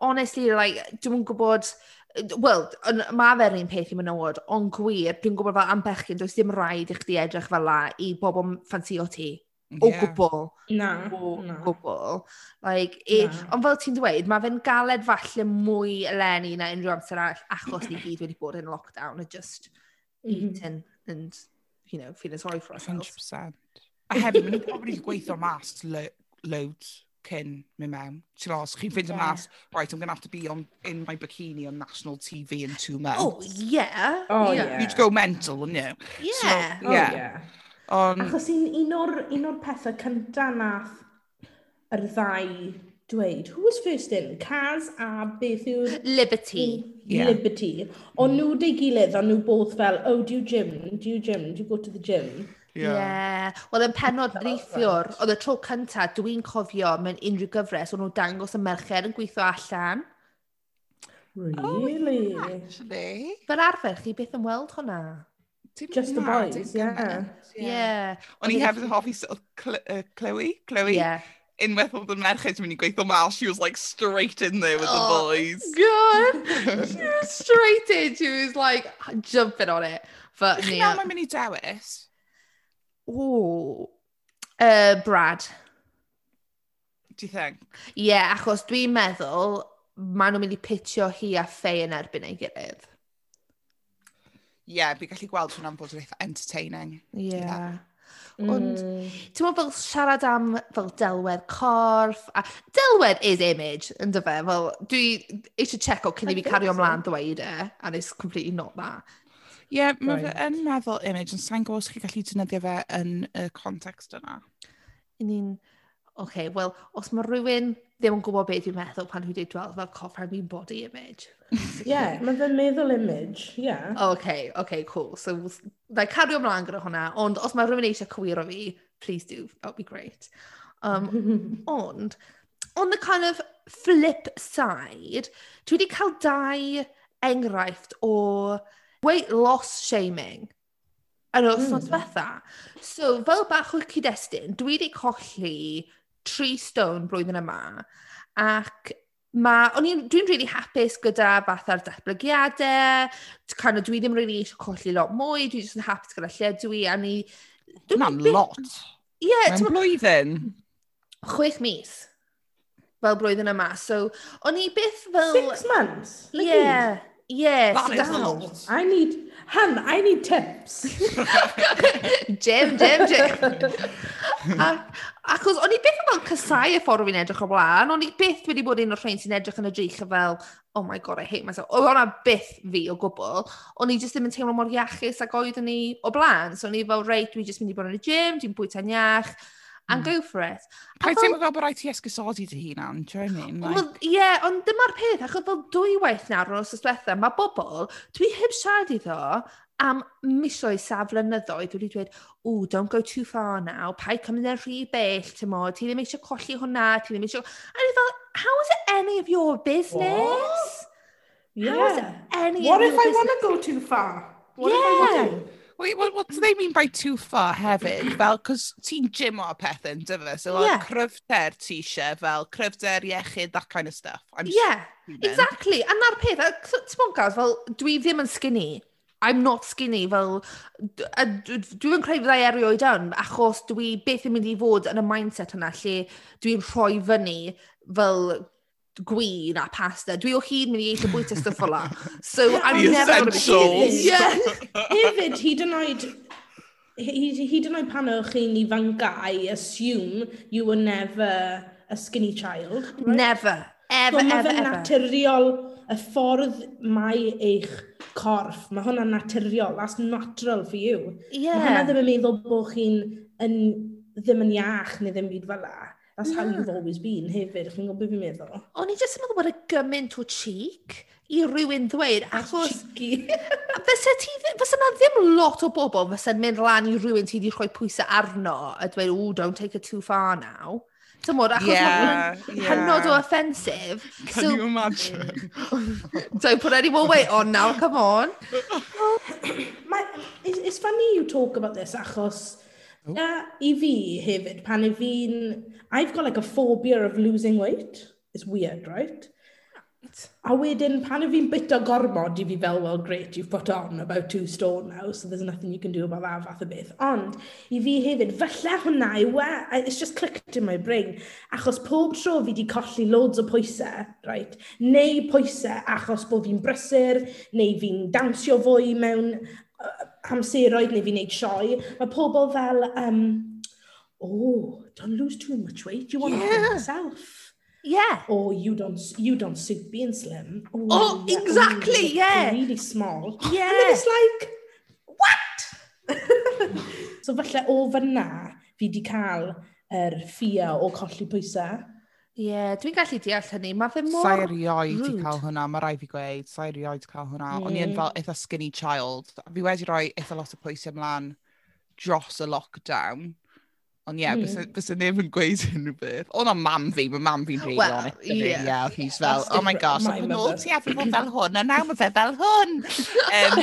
Speaker 2: honestly like dwi'n gwybod Wel, yn- mae fe'r un peth i menywod, ond gwir, dwi'n gwybod fel am bechgyn, does dim rhaid i chdi edrych fel la i bobl m- ffansïo ti. O
Speaker 1: yeah.
Speaker 2: gwbl.
Speaker 3: Na.
Speaker 2: O
Speaker 3: na.
Speaker 2: gwbl. Like, i,
Speaker 3: Na.
Speaker 2: ond fel ti'n dweud, mae fe'n galed falle mwy eleni na unrhyw amser arall achos ni gyd wedi bod in lockdown a just
Speaker 3: Mhm.
Speaker 2: eating and, you know, feeling sorry for ourselves.
Speaker 1: 100%. A hefyd, mae'n pobl wedi gweithio mas lo- loads cyn mynd mewn. Ti'n os, chi'n fynd
Speaker 3: yeah.
Speaker 1: mas, right, I'm going to have to be on, in my bikini on national TV in two oh, months.
Speaker 2: Oh, yeah.
Speaker 3: Oh,
Speaker 2: yeah.
Speaker 3: yeah.
Speaker 1: You'd go mental, wouldn't you?
Speaker 2: Yeah.
Speaker 3: So,
Speaker 1: yeah.
Speaker 3: Oh, yeah.
Speaker 1: Um,
Speaker 3: Achos un, un o'r, un o'r pethau cyntaf nath yr ddau dweud, who was first in? Kaz a beth yw'r...
Speaker 2: Liberty.
Speaker 1: Yeah.
Speaker 3: Liberty. O'n mm. nhw dy gilydd, o'n nhw both fel, oh, do you gym? Do you gym? Do you go to the gym?
Speaker 2: Ie. Wel, yn penod neithiwr, oedd y tro cynta dwi'n cofio mewn unrhyw gyfres o'n nhw dangos y merched yn gweithio allan.
Speaker 3: Really?
Speaker 1: Oh, actually.
Speaker 2: Fel arfer, chi beth yn weld hwnna.
Speaker 3: Just the boys, yeah.
Speaker 2: Yeah.
Speaker 1: O'n i hefyd yn hoffi Chloe, Chloe.
Speaker 2: Yeah.
Speaker 1: Unwaith oedd y merched yn mynd i gweithio mas, she was like straight in there with
Speaker 2: oh, the
Speaker 1: boys.
Speaker 2: God! she was straight in, she was like jumping on it. But,
Speaker 1: Chi'n meddwl mae'n mynd i dewis?
Speaker 2: Ooh. Uh, Brad.
Speaker 1: Do you think?
Speaker 2: Ie, achos dwi'n meddwl maen nhw'n mynd i pitio hi a Faye yn erbyn ei gilydd.
Speaker 1: Ie, yeah, fi'n gallu gweld hwnna'n bod yn eitha entertaining.
Speaker 2: Ie.
Speaker 1: Yeah.
Speaker 2: yeah. Ond, ti'n meddwl fel siarad am fel delwedd corff, a delwedd is image, yn dy fe, fel dwi eisiau checo cyn i fi cario ymlaen ddweud e, and it's completely not that.
Speaker 1: Ie, yeah, mae
Speaker 3: right.
Speaker 1: fe yn meddwl image, ond sa'n gwybod os chi gallu defnyddio fe yn y context yna.
Speaker 2: Ni'n... Oce, okay, wel, os mae rhywun ddim yn gwybod beth dwi'n meddwl pan dwi'n dweud dweud fel coffer mewn body image.
Speaker 3: Ie, yeah, mae fe'n meddwl image, ie. Yeah.
Speaker 2: Oce, okay, oce, okay, cool. So, na i cario ymlaen gyda hwnna, ond os mae rhywun eisiau cywiro fi, please do, that would be great. Um, ond, on the kind of flip side, dwi wedi cael dau enghraifft o weight loss shaming yn yr wythnos
Speaker 3: hmm.
Speaker 2: diwetha. So fel bach o'r cyd-destun, dwi wedi colli tri stone blwyddyn yma ac ma'... o'n i'n... dwi'n really hapus gyda fatha'r datblygiadau, kind of dwi ddim rili eisiau colli lot mwy, dwi jyst yn hapus gyda lle dwi a ni... Mae'n
Speaker 1: lot.
Speaker 2: Ie.
Speaker 1: Yeah,
Speaker 2: Mae'n
Speaker 1: blwyddyn.
Speaker 2: Chwech mis fel blwyddyn yma. So, o'n i byth fel...
Speaker 3: Six months?
Speaker 2: Ie.
Speaker 1: Yeah. Ie,
Speaker 2: sit
Speaker 1: down.
Speaker 3: I need... hun, I need tips.
Speaker 2: Jim, Jim, Jim. ac, achos o'n i byth yn fel casau y ffordd fi'n edrych o blaen, o'n i byth wedi bod un o'r rhain sy'n edrych yn y drych fel, oh my god, I hate myself. Oedd hwnna byth fi o gwbl. O'n i jyst ddim yn teimlo mor iachus ac oeddwn ni o blaen. So o'n i fel, reit, dwi'n jyst mynd i bod yn y gym, dwi'n bwyta'n iach, and hmm. go for it. Pa'i
Speaker 1: teimlo fel bod rhaid ti esgusodi dy hunan, do you know what I mean? Like...
Speaker 2: Well, Ie, yeah, ond dyma'r peth, achos fel dwy waith nawr yn osos diwethaf, mae bobl, dwi heb siarad iddo am misoedd saflynyddoedd wedi dweud, o, don't go too far now, pa'i cymryd yn rhy bell, ti'n mo, ti ddim eisiau colli hwnna, ti ddim eisiau... A ni fel, how is it any of your business? What? How is it any
Speaker 3: What
Speaker 2: of
Speaker 3: if
Speaker 2: your
Speaker 3: I
Speaker 2: business?
Speaker 3: want to go too far? What yeah. if I want to?
Speaker 1: Wait, what, what do they mean by too far hefyd? Fel, cos ti'n gym o'r pethau yn dyfa, so like,
Speaker 2: yeah.
Speaker 1: cryfder ti eisiau, fel cryfder iechyd, that kind of stuff. I'm
Speaker 2: yeah, exactly. A na'r peth, ti'n mwyn gael, fel, dwi ddim yn skinny. I'm not skinny, fel, dwi'n creu fyddai erioed yn, achos dwi beth yn mynd i fod yn y mindset yna lle dwi'n rhoi fyny fel gwin a pasta. Dwi o hyd mynd i eisiau bwyta stwff la. So I'm
Speaker 1: The
Speaker 2: never going to be Yeah.
Speaker 3: Hefyd, hyd yn oed, hyd yn oed pan o'ch chi'n ifancau, assume you were never a skinny child. Right?
Speaker 2: Never. Ever,
Speaker 3: so,
Speaker 2: ever, ever.
Speaker 3: naturiol, y ffordd mae eich corff, mae hwnna'n naturiol, that's natural for you. Yeah. Mae hwnna ddim yn meddwl bod chi'n ddim yn iach neu ddim byd fel la. That's how you've always been hefyd. Chi'n gwybod beth fi'n meddwl?
Speaker 2: O'n i jyst yn meddwl bod y gymaint o cheek i rywun ddweud, achos...
Speaker 3: Cheeky.
Speaker 2: fysa ti fysa na ddim lot o bobl fysa'n mynd lan i rywun ti wedi rhoi pwysau arno a dweud, oh, don't take it too far now. Ti'n modd, achos
Speaker 1: yeah,
Speaker 2: mae'n hynod
Speaker 1: yeah.
Speaker 2: o offensive.
Speaker 1: Can so, you imagine?
Speaker 2: don't put any more weight on now, come on.
Speaker 3: well, my, it's, it's funny you talk about this, achos Oh. Na, i fi hefyd, pan i fi'n... I've got like a phobia of losing weight. It's weird, right? A wedyn, pan y fi'n bita gormod i fi fel, well, great, you've put on about two stone now, so there's nothing you can do about that fath o beth. Ond, i fi hefyd, falle hwnna e, it's just clicked in my brain, achos pob tro fi wedi colli loads o pwysau, right, neu pwysau achos bod fi'n brysur, neu fi'n dawnsio fwy mewn uh, amseroedd neu fi'n neud sioe. Mae pobl fel, um, oh, don't lose too much weight, you want
Speaker 2: yeah.
Speaker 3: to yourself.
Speaker 2: Yeah.
Speaker 3: Or you don't you don't suit being slim. Or,
Speaker 2: oh,
Speaker 3: yeah,
Speaker 2: oh,
Speaker 3: exactly, or
Speaker 2: yeah.
Speaker 3: Really small.
Speaker 2: Yeah.
Speaker 3: And then it's like, what? so falle o fyna fi wedi cael yr er ffia o colli pwysau.
Speaker 2: Ie, yeah, dwi'n gallu deall hynny. Mae fe mor
Speaker 1: Sa'i erioed i cael hwnna, mae rai fi gweud, sa'i erioed cael hwnna. Mm. O'n i yn fel eitha skinny child. Fi wedi rhoi eitha lot o pwysau ymlaen dros y lockdown. Ond ie, yeah,
Speaker 3: mm.
Speaker 1: bys neb yn gweud unrhyw beth. Ond o'n mam fi, mae mam fi'n rili
Speaker 2: well,
Speaker 1: honest.
Speaker 2: Ie,
Speaker 1: yeah, yeah, he's fel, oh my gosh,
Speaker 3: my
Speaker 1: yn ôl ti efo fel hwn, a nawr mae fe fel hwn. Um...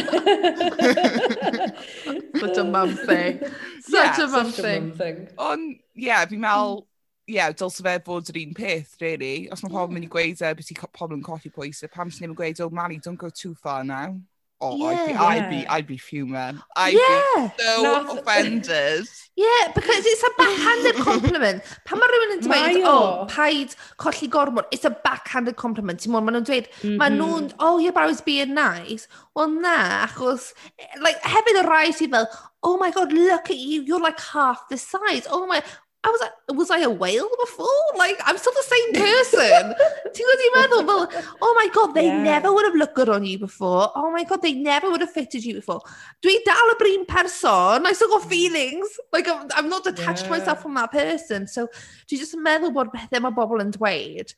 Speaker 2: such a mum thing. Such
Speaker 1: yeah,
Speaker 2: a mum thing.
Speaker 3: thing.
Speaker 1: Ond ie, yeah, fi'n meddwl, ie, yeah, dylse fe fod yr un peth, really. Os mae pobl mynd i hmm. gweud e, beth i pobl yn colli pwysau, pam sy'n ddim yn gweud, oh Mali, don't go too far now. Oh, yeah, I'd, be,
Speaker 2: yeah.
Speaker 1: I'd be, I'd be fuming. I'd
Speaker 2: yeah.
Speaker 1: be so
Speaker 3: no.
Speaker 1: offended.
Speaker 2: yeah, because it's a backhanded compliment. Pan mae rhywun yn dweud, oh, paid colli gormod, it's a backhanded compliment. Ti'n mwyn, maen nhw'n dweud,
Speaker 3: mm
Speaker 2: maen mhm. nhw'n, oh yeah, but I was being nice. Well, na, achos, eh, like, hefyd y rai sydd fel, oh my god, look at you, you're like half the size. Oh my, I was like, was I a whale before? Like, I'm still the same person. Ti'n gwybod ti'n meddwl? Fel, oh my god, they
Speaker 3: yeah.
Speaker 2: never would have looked good on you before. Oh my god, they never would have fitted you before. Dwi dal y brin person. I still got hmm. feelings. Like, I'm, I'm not detached
Speaker 3: yeah.
Speaker 2: myself from that person. So, dwi just yn meddwl bod pethau mae bobl yn dweud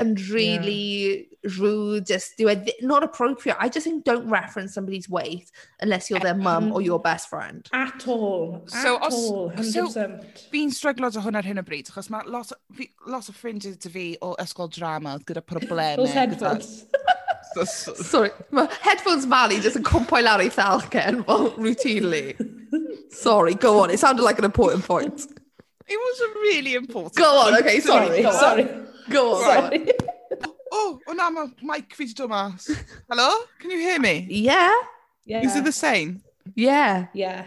Speaker 2: yn really rude, just dyw e not appropriate. I just think don't reference somebody's weight unless you're their mum or your best friend.
Speaker 3: At all. At So
Speaker 1: os-
Speaker 3: all. 100%.
Speaker 1: Fi'n stryglo dy hwn ar hyn o bryd, achos mae lot, o- fi, lot o ffrindiau dy fi o ysgol drama gyda problemau.
Speaker 3: Those headphones.
Speaker 2: gyda- Sorry, mae headphones Mali just yn cwmpo i lawr ei thalcen, well, routinely. Sorry, go on, it sounded like an important point.
Speaker 1: It was a really important.
Speaker 2: Go on, okay, sorry,
Speaker 3: Sorry,
Speaker 2: go on.
Speaker 3: sorry.
Speaker 2: Go on.
Speaker 3: Oh,
Speaker 1: oh, oh na, mae mic fi wedi dod mas. Hello? Can you hear me?
Speaker 2: Yeah.
Speaker 3: yeah.
Speaker 1: Is it the same?
Speaker 2: Yeah.
Speaker 3: Yeah.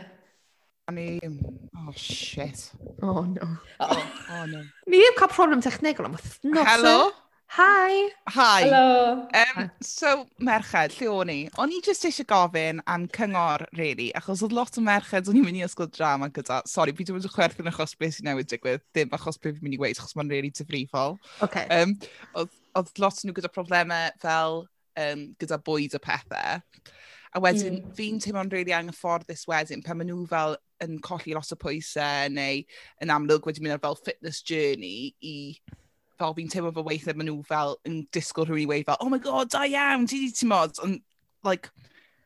Speaker 1: I mean, Oh, shit.
Speaker 2: Oh, no.
Speaker 1: Oh, oh no.
Speaker 2: Ni heb cael problem technegol am wythnos.
Speaker 1: Hello?
Speaker 2: Hi!
Speaker 1: Hi!
Speaker 3: Hello!
Speaker 1: Um, so, merched, lle o'n i? O'n i jyst eisiau gofyn am cyngor, really, achos oedd lot o merched o'n i'n mynd i ysgol drama gyda. Sorry, fi ddim yn chwerthu'n achos beth sy'n newid digwydd, dim achos beth fi'n mynd i weid, achos mae'n really difrifol.
Speaker 2: Okay.
Speaker 1: Um, oedd, oedd lot nhw gyda problemau fel um, gyda bwyd a pethau. A wedyn, mm. fi'n teimlo'n really anghyfforddus wedyn pan maen nhw fel yn colli lot o pwysau neu yn amlwg wedi mynd ar fel fitness journey i fel fi'n teimlo fel weithiau maen nhw fel yn disgwyl rhywun i weid fel, oh my god, da iawn, ti di ti'n mod? ond, like,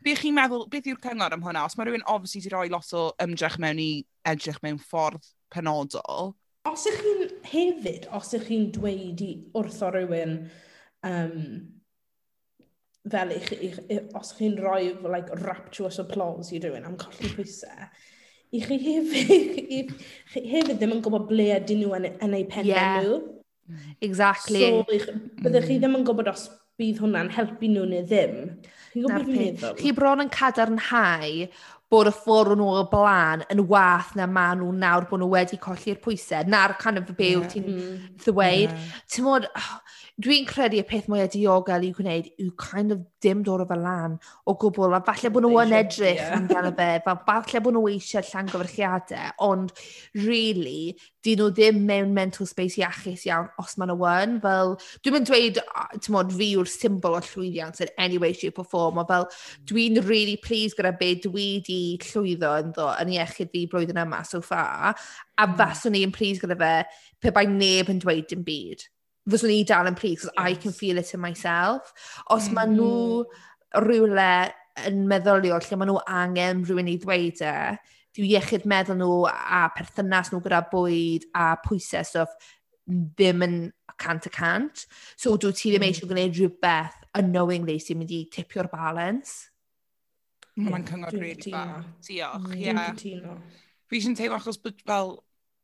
Speaker 1: beth chi'n meddwl, beth yw'r cyngor am hwnna? Os mae rhywun obviously wedi rhoi lot o ymdrech mewn i edrych mewn ffordd penodol.
Speaker 3: Os ych chi'n hefyd, os ych chi'n dweud i wrtho rhywun, um, fel ich, ich, os ych chi'n rhoi like, rapturous applause i rhywun am colli pwysau, i chi hefyd, i, chi hefyd ddim yn gwybod ble ydyn nhw yn, yn eu penna
Speaker 2: yeah.
Speaker 3: nhw. Mm.
Speaker 2: Exactly.
Speaker 3: So, byddwch chi mm. ddim yn gwybod os bydd hwnna'n helpu nhw neu ddim. Chi'n gwybod beth fi'n meddwl?
Speaker 2: Chi bron yn cadarnhau bod y ffordd o'n nhw o blaen yn wath na maen nhw nawr bod nhw wedi colli'r pwysau. Na'r kind of be yeah. ti'n mm. ddweud. Timod, dwi'n credu y peth mwyaf diogel i'w gwneud yw kind of dim dod o fel lan o gwbl. A falle bod nhw yn edrych
Speaker 3: yn
Speaker 2: gael y fe, falle bod nhw eisiau llangyfrchiadau, ond really, dyn nhw ddim mewn mental space iachus iawn os maen nhw yn. Fel, dwi'n mynd dweud, ti'n modd, fi yw'r symbol o llwyddiant in any way, shape or form. O fel, mm. dwi'n really pleased gyda be dwi di llwyddo yn ddo yn iechyd fi blwyddyn yma so far, a hmm. faswn i yn pleased gyda fe pe bai neb yn dweud dim byd. Fyswn i dal yn pleased, because yes. I can feel it in myself. Os mm. maen nhw rhywle yn meddyliol lle maen nhw angen rhywun i ddweud e, dyw iechyd meddwl nhw a perthynas nhw gyda bwyd a pwysau stuff ddim yn cant y cant. So dwi ti ddim hmm. eisiau gwneud rhywbeth unknowingly sy'n mynd i tipio'r balance.
Speaker 3: Mm.
Speaker 1: Mae'n cyngor
Speaker 3: rili
Speaker 1: really bach. Diolch, ie.
Speaker 3: Yeah. Cytuno.
Speaker 1: Fi eisiau teimlo achos bod fel,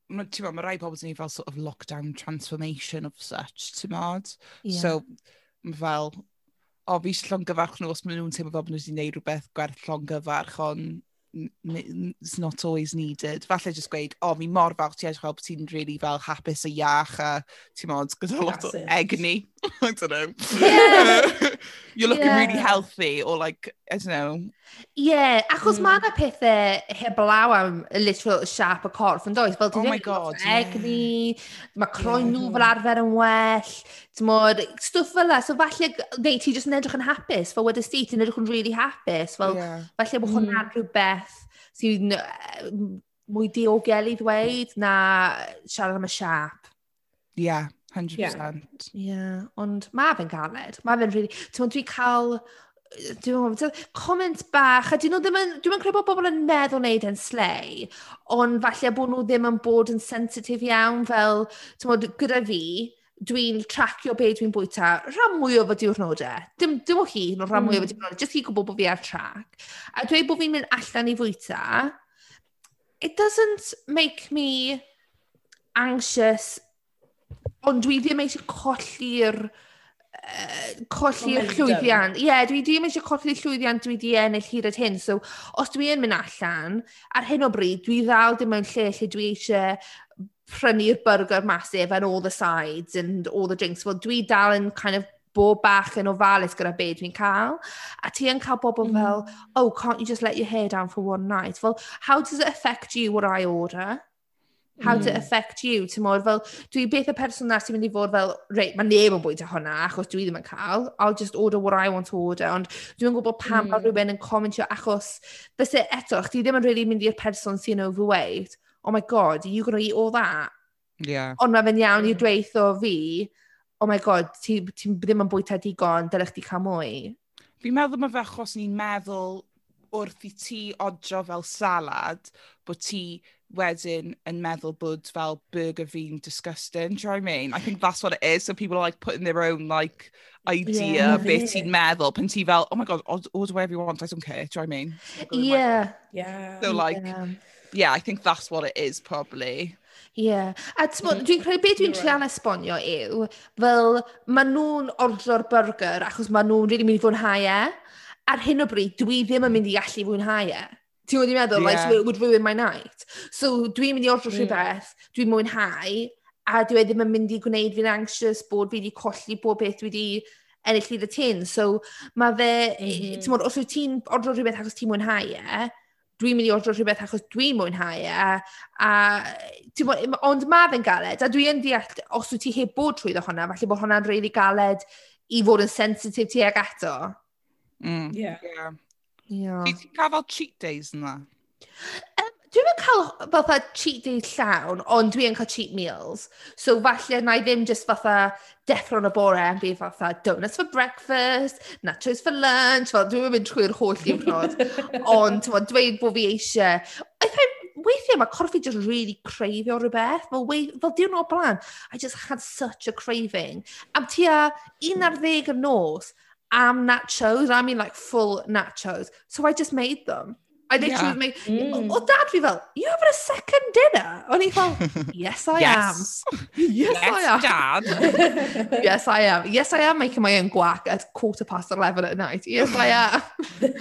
Speaker 1: ma, ti'n ma, mae rai pobl sy'n ei fel sort of lockdown transformation of such, ti'n mod?
Speaker 2: Yeah.
Speaker 1: So, fel, o, fi eisiau llongyfarch nhw os maen nhw'n teimlo fel bod nhw wedi gwneud rhywbeth gwerth llongyfarch, ond it's not always needed. Falle just gweud, o, oh, fi mor falch ti edrych fel bod ti'n really fel hapus a iach a ti'n modd gyda lot o egni. I don't know.
Speaker 2: Yeah.
Speaker 1: You're looking
Speaker 2: yeah.
Speaker 1: really healthy or like I don't know.
Speaker 2: Ie, yeah, achos
Speaker 3: mm.
Speaker 2: mae 'na pethau heblaw am literal siâp y corff, yn does? Fel ti ddim yn
Speaker 1: gweld
Speaker 2: egni, mae croen nhw fel arfer yn well, timod, stwff fel la. So falle, neu ti jyst yn edrych yn hapus, fel wedest ti, ti'n edrych yn really hapus. Fel,
Speaker 1: yeah.
Speaker 2: falle bod hwnna'n mm. rhywbeth sy'n mwy diogel i ddweud na siarad am y siâp.
Speaker 1: Ie, yeah, 100%.
Speaker 2: Ie, yeah. yeah. ond mae fe'n galed. Mae fe'n really... Ti'n dwi cael Dwi'n meddwl, comment bach, a dyn nhw ddim yn, dwi'm credu bod bobl yn meddwl wneud yn slay, ond falle bod nhw ddim yn bod yn sensitif iawn, fel, ti'n timod, gyda fi, dwi'n tracio be dwi'n bwyta rhan mwy o fy diwrnodau. Dim, dim o hyn, ond rhan mwy o fy hmm. diwrnodau, jyst i gwybod bod fi ar trac. A dweud bod fi'n mynd allan i fwyta, it doesn't make me anxious, ond dwi ddim eisiau colli'r yy colli'r llwyddiant. Ie, dwi ddim eisiau colli'r llwyddiant dwi 'di ennill hyd at hyn. So, os dwi yn mynd allan, ar hyn o bryd, dwi ddal dim mewn lle lle dwi eisiau prynu'r burger massive and all the sides and all the drinks. Wel, dwi dal yn kind of bob bach yn ofalus gyda be dwi'n cael. A ti yn cael bobl mm. fel, oh, can't you just let your hair down for one night? Well, how does it affect you what I order? how mm. to hmm. affect you, timod, fel, dwi beth y person na sy'n mynd i fod fel, reit, mae neb yn bwyta hwnna, achos dwi ddim yn cael, I'll just order what I want to order, ond dwi'n gwybod pam mm. mae rhywun yn comentio, achos, fyse eto, chdi ddim yn really mynd i'r person sy'n overweight, oh my god, are going to eat all that?
Speaker 1: Yeah.
Speaker 2: Ond mae fe'n iawn i dweud o fi, oh my god, ti, ti ddim yn bwyta digon, dylech ti cael mwy.
Speaker 1: Fi'n meddwl mae fe achos ni'n meddwl wrth i ti odro fel salad, bod ti wedyn yn meddwl bod fel burger fi'n disgusting, do you know what I mean? I think that's what it is. So people are like putting their own like idea
Speaker 3: yeah,
Speaker 1: beth ti'n meddwl pan ti fel, oh my god, order whatever you want, I don't care, do you know what I mean?
Speaker 2: Yeah.
Speaker 3: Yeah.
Speaker 1: So like,
Speaker 2: yeah.
Speaker 1: yeah, I think that's what it is probably.
Speaker 2: Yeah. A ti'n dwi'n credu beth dwi'n trial esbonio yw, fel maen nhw'n ordro'r burger achos maen nhw'n really mynd i fwynhau e. Ar hyn o bryd, dwi ddim yn mynd i allu fwynhau e. Ti'n gwybod i'n fi'n meddwl? Like, so it would ruin my night. So dwi'n mynd i
Speaker 3: orffen
Speaker 2: rhywbeth mm. dwi'n mwynhau, a dwi e ddim yn mynd i gwneud fi'n anxious bod fi wedi colli bob beth dwi wedi ennill i the tin. So mae fe...
Speaker 3: Mm-hmm.
Speaker 2: timod, os wyt ti'n ordro rhywbeth achos ti'n mwynhau e, dwi'n mynd i ordro rhywbeth achos dwi'n mwynhau e, a timod, ond mae fe'n galed, a dwi yn deall os wyt ti heb bod trwyddo hwnna, falle bod hwnna'n rili galed i fod yn sensitif ti ag ato.
Speaker 1: Mm,
Speaker 3: yeah.
Speaker 1: yeah.
Speaker 2: Yeah.
Speaker 1: Fi ti'n cael fel cheat days yna?
Speaker 2: Um, dwi'n yn cael fatha cheat day llawn, ond dwi'n cael cheat meals. So falle na i ddim just fatha deffro yn y bore yn bydd fatha donuts for breakfast, nachos for lunch, fel dwi'n mynd trwy'r holl diwrnod. ond ti'n dweud bod fi eisiau... I find weithiau mae corff fi just really cravio rhywbeth. Fel, wei, fel diwrnod blaen, I just had such a craving. Am tua 11 y nos, am nachos, I mean like full nachos. So I just made them. I literally
Speaker 1: Yeah.
Speaker 2: made...
Speaker 3: Mm.
Speaker 2: O dad fi fel, you having a second dinner? O'n i fel, yes I
Speaker 1: yes.
Speaker 2: am. Yes, I am.
Speaker 1: Dad.
Speaker 2: Yes I am. Yes I am making my own guac at quarter past 11 at night. Yes I am.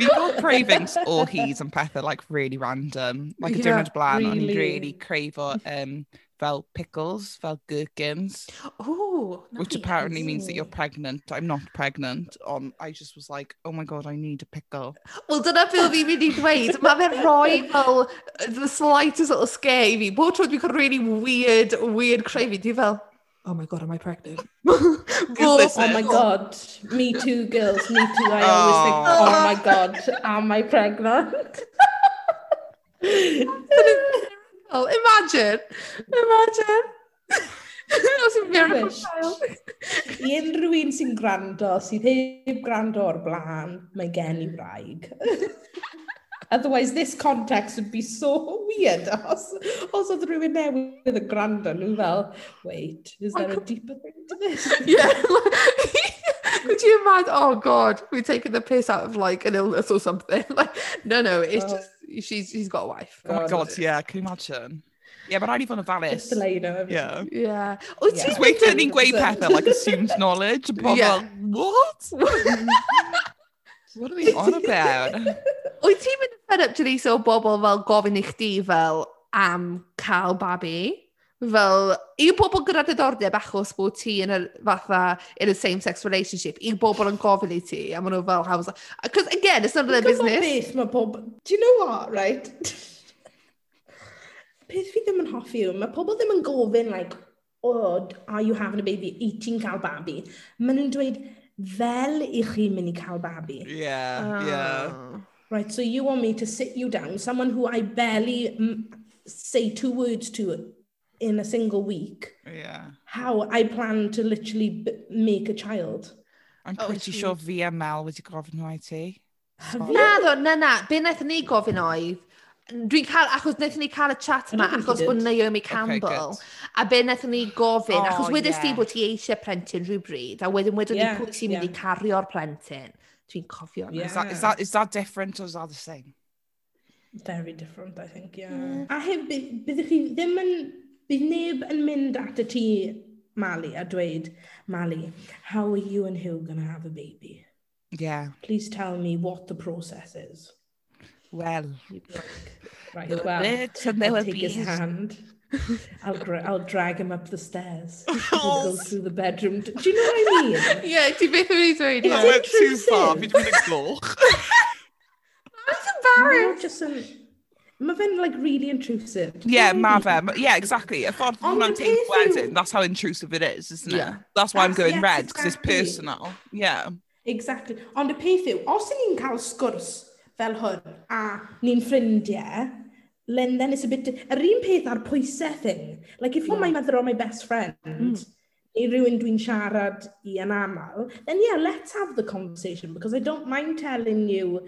Speaker 1: Cael cravings o hyd yn pethau like really random. Like a
Speaker 2: Yeah,
Speaker 1: blaen, o'n i'n
Speaker 3: really.
Speaker 1: really crave o um, fel pickles, fel gherkins.
Speaker 2: Ooh, nice.
Speaker 1: Which apparently means that you're pregnant. I'm not pregnant. On, I just was like, oh my god, I need a pickle.
Speaker 2: Wel, dyna beth fi'n mynd i dweud. Mae fe'n rhoi fel the slightest little scare i fi. Bob tro dwi'n cael really weird, weird craving, dwi fel, oh my god, am I pregnant?
Speaker 3: oh,
Speaker 1: oh
Speaker 3: my god, me too, girls, me too. I always think,
Speaker 1: oh
Speaker 3: my god, am I pregnant?
Speaker 2: Oh, imagine. Imagine. Os yw'n miracle
Speaker 3: Wish.
Speaker 2: child.
Speaker 3: I unrhyw un sy'n gwrando, sydd heb gwrando o'r blaen, mae gen i wraig. Otherwise, this context would be so weird. Os, os oedd rhywun newydd yn gwrando, nhw fel, wait, is there a deeper thing to this?
Speaker 2: Yeah. Could you imagine? Oh God, we're taking the piss out of like an illness or something. Like, no, no, it's
Speaker 3: Oh.
Speaker 2: just she's, she's got a wife.
Speaker 1: Oh my oh, god, yeah, can you imagine? Yeah, but rhaid i fod yn ofalus.
Speaker 3: Just Elena.
Speaker 1: Yeah.
Speaker 2: Yeah. Wyt ti'n...
Speaker 1: Cos weithio ni'n gweud pethau, like assumed knowledge, and pobl
Speaker 2: yeah.
Speaker 1: what? what are we on about?
Speaker 2: Wyt ti'n mynd fed up to these o bobl fel gofyn i chdi fel am cael babi? Fel, i bobl gyda diddordeb achos bod ti yn y fatha, in a same-sex relationship, i bobl yn gofyn i ti, a maen nhw fel hawdd... Because again, it's none of their business.
Speaker 3: Beth mae pob... Do you know what, right? Peth fi ddim yn hoffi yw, mae pobl ddim yn gofyn, like, oh, are you having a baby? I ti'n cael babi? Maen nhw'n dweud, fel i chi mynd i cael babi.
Speaker 1: Yeah, uh,
Speaker 2: yeah.
Speaker 3: Right, so you want me to sit you down, someone who I barely say two words to in a single week.
Speaker 1: Yeah.
Speaker 3: How I plan to literally make a child.
Speaker 1: I'm
Speaker 2: oh,
Speaker 1: pretty
Speaker 2: geez.
Speaker 1: sure VML wedi gofyn nhw i ti.
Speaker 2: Na, ddo, na, na. Be wnaethon ni gofyn oedd, Dwi'n cael, achos wnaethon ni cael y chat yma, achos bod Naomi Campbell,
Speaker 1: okay,
Speaker 2: a be wnaethon ni gofyn,
Speaker 1: oh,
Speaker 2: achos wedys
Speaker 1: yeah.
Speaker 2: ti bod ti eisiau plentyn rhywbryd, a wedyn wedyn
Speaker 3: yeah,
Speaker 2: ni pwy sy'n mynd i cario'r plentyn. Dwi'n cofio. Yeah.
Speaker 1: Is, that, is, that, is that different or is that the same?
Speaker 3: Very different, I think, yeah. yeah. A hef, byddwch chi ddim yn bydd neb yn mynd at y ti, Mali, a dweud, Mali, how are you and Hugh going to have a baby?
Speaker 1: Yeah.
Speaker 3: Please tell me what the process is.
Speaker 1: Well.
Speaker 3: Like, right,
Speaker 1: there
Speaker 3: well,
Speaker 1: birds and there
Speaker 3: I'll take
Speaker 1: bees.
Speaker 3: his hand. I'll, I'll drag him up the stairs.
Speaker 1: Oh.
Speaker 3: We'll go through the bedroom. Do you know what I mean?
Speaker 2: yeah, ti beth yn ei dweud?
Speaker 1: I went too far, fi dwi'n mynd gloch.
Speaker 2: That's
Speaker 3: embarrassed. Just an, Mae fe'n like, really intrusive.
Speaker 1: Yeah, ma fe. Yeah, exactly. Y ffordd
Speaker 3: Ond
Speaker 1: hwnna'n
Speaker 3: y peth teimlo yw-
Speaker 1: wedyn, that's how intrusive it is, isn't it?
Speaker 2: Yeah.
Speaker 1: That's why I'm
Speaker 3: That's-
Speaker 1: going
Speaker 3: yes,
Speaker 1: red, because
Speaker 3: exactly.
Speaker 1: it's personal. Yeah.
Speaker 3: Exactly. Ond y peth yw, os ni'n cael sgwrs fel hwn a ni'n ffrindiau, then, then it's a bit... Yr un peth ar pwysau thing. Like, if you're my mm. mother or my best friend, mm. neu rhywun dwi'n siarad i yn aml, then yeah, let's have the conversation because I don't mind telling you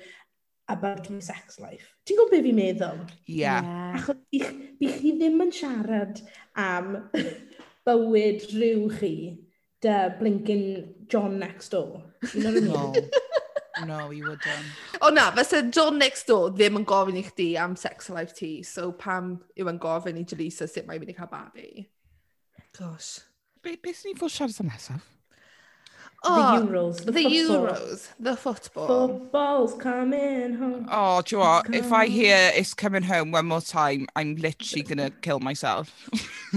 Speaker 3: about my sex life. Ti'n gwybod beth fi'n meddwl? Ie.
Speaker 1: Yeah.
Speaker 3: Achos bych, bych chi ddim yn siarad am bywyd rhyw chi dy blinking John next door. You know what I mean?
Speaker 1: no, no, you wouldn't.
Speaker 2: O na, fysa John next door ddim yn gofyn i chdi am sex life ti, so pam yw yn gofyn i Jalisa sut mae'n mynd i cael babi? Gosh.
Speaker 1: Be, beth sy'n ni'n fod siarad am nesaf?
Speaker 2: Oh, the
Speaker 3: Euros. The,
Speaker 2: the Euros. The football.
Speaker 3: Football's coming home.
Speaker 1: Oh, do you know what? If I hear it's coming home one more time, I'm literally going to kill myself.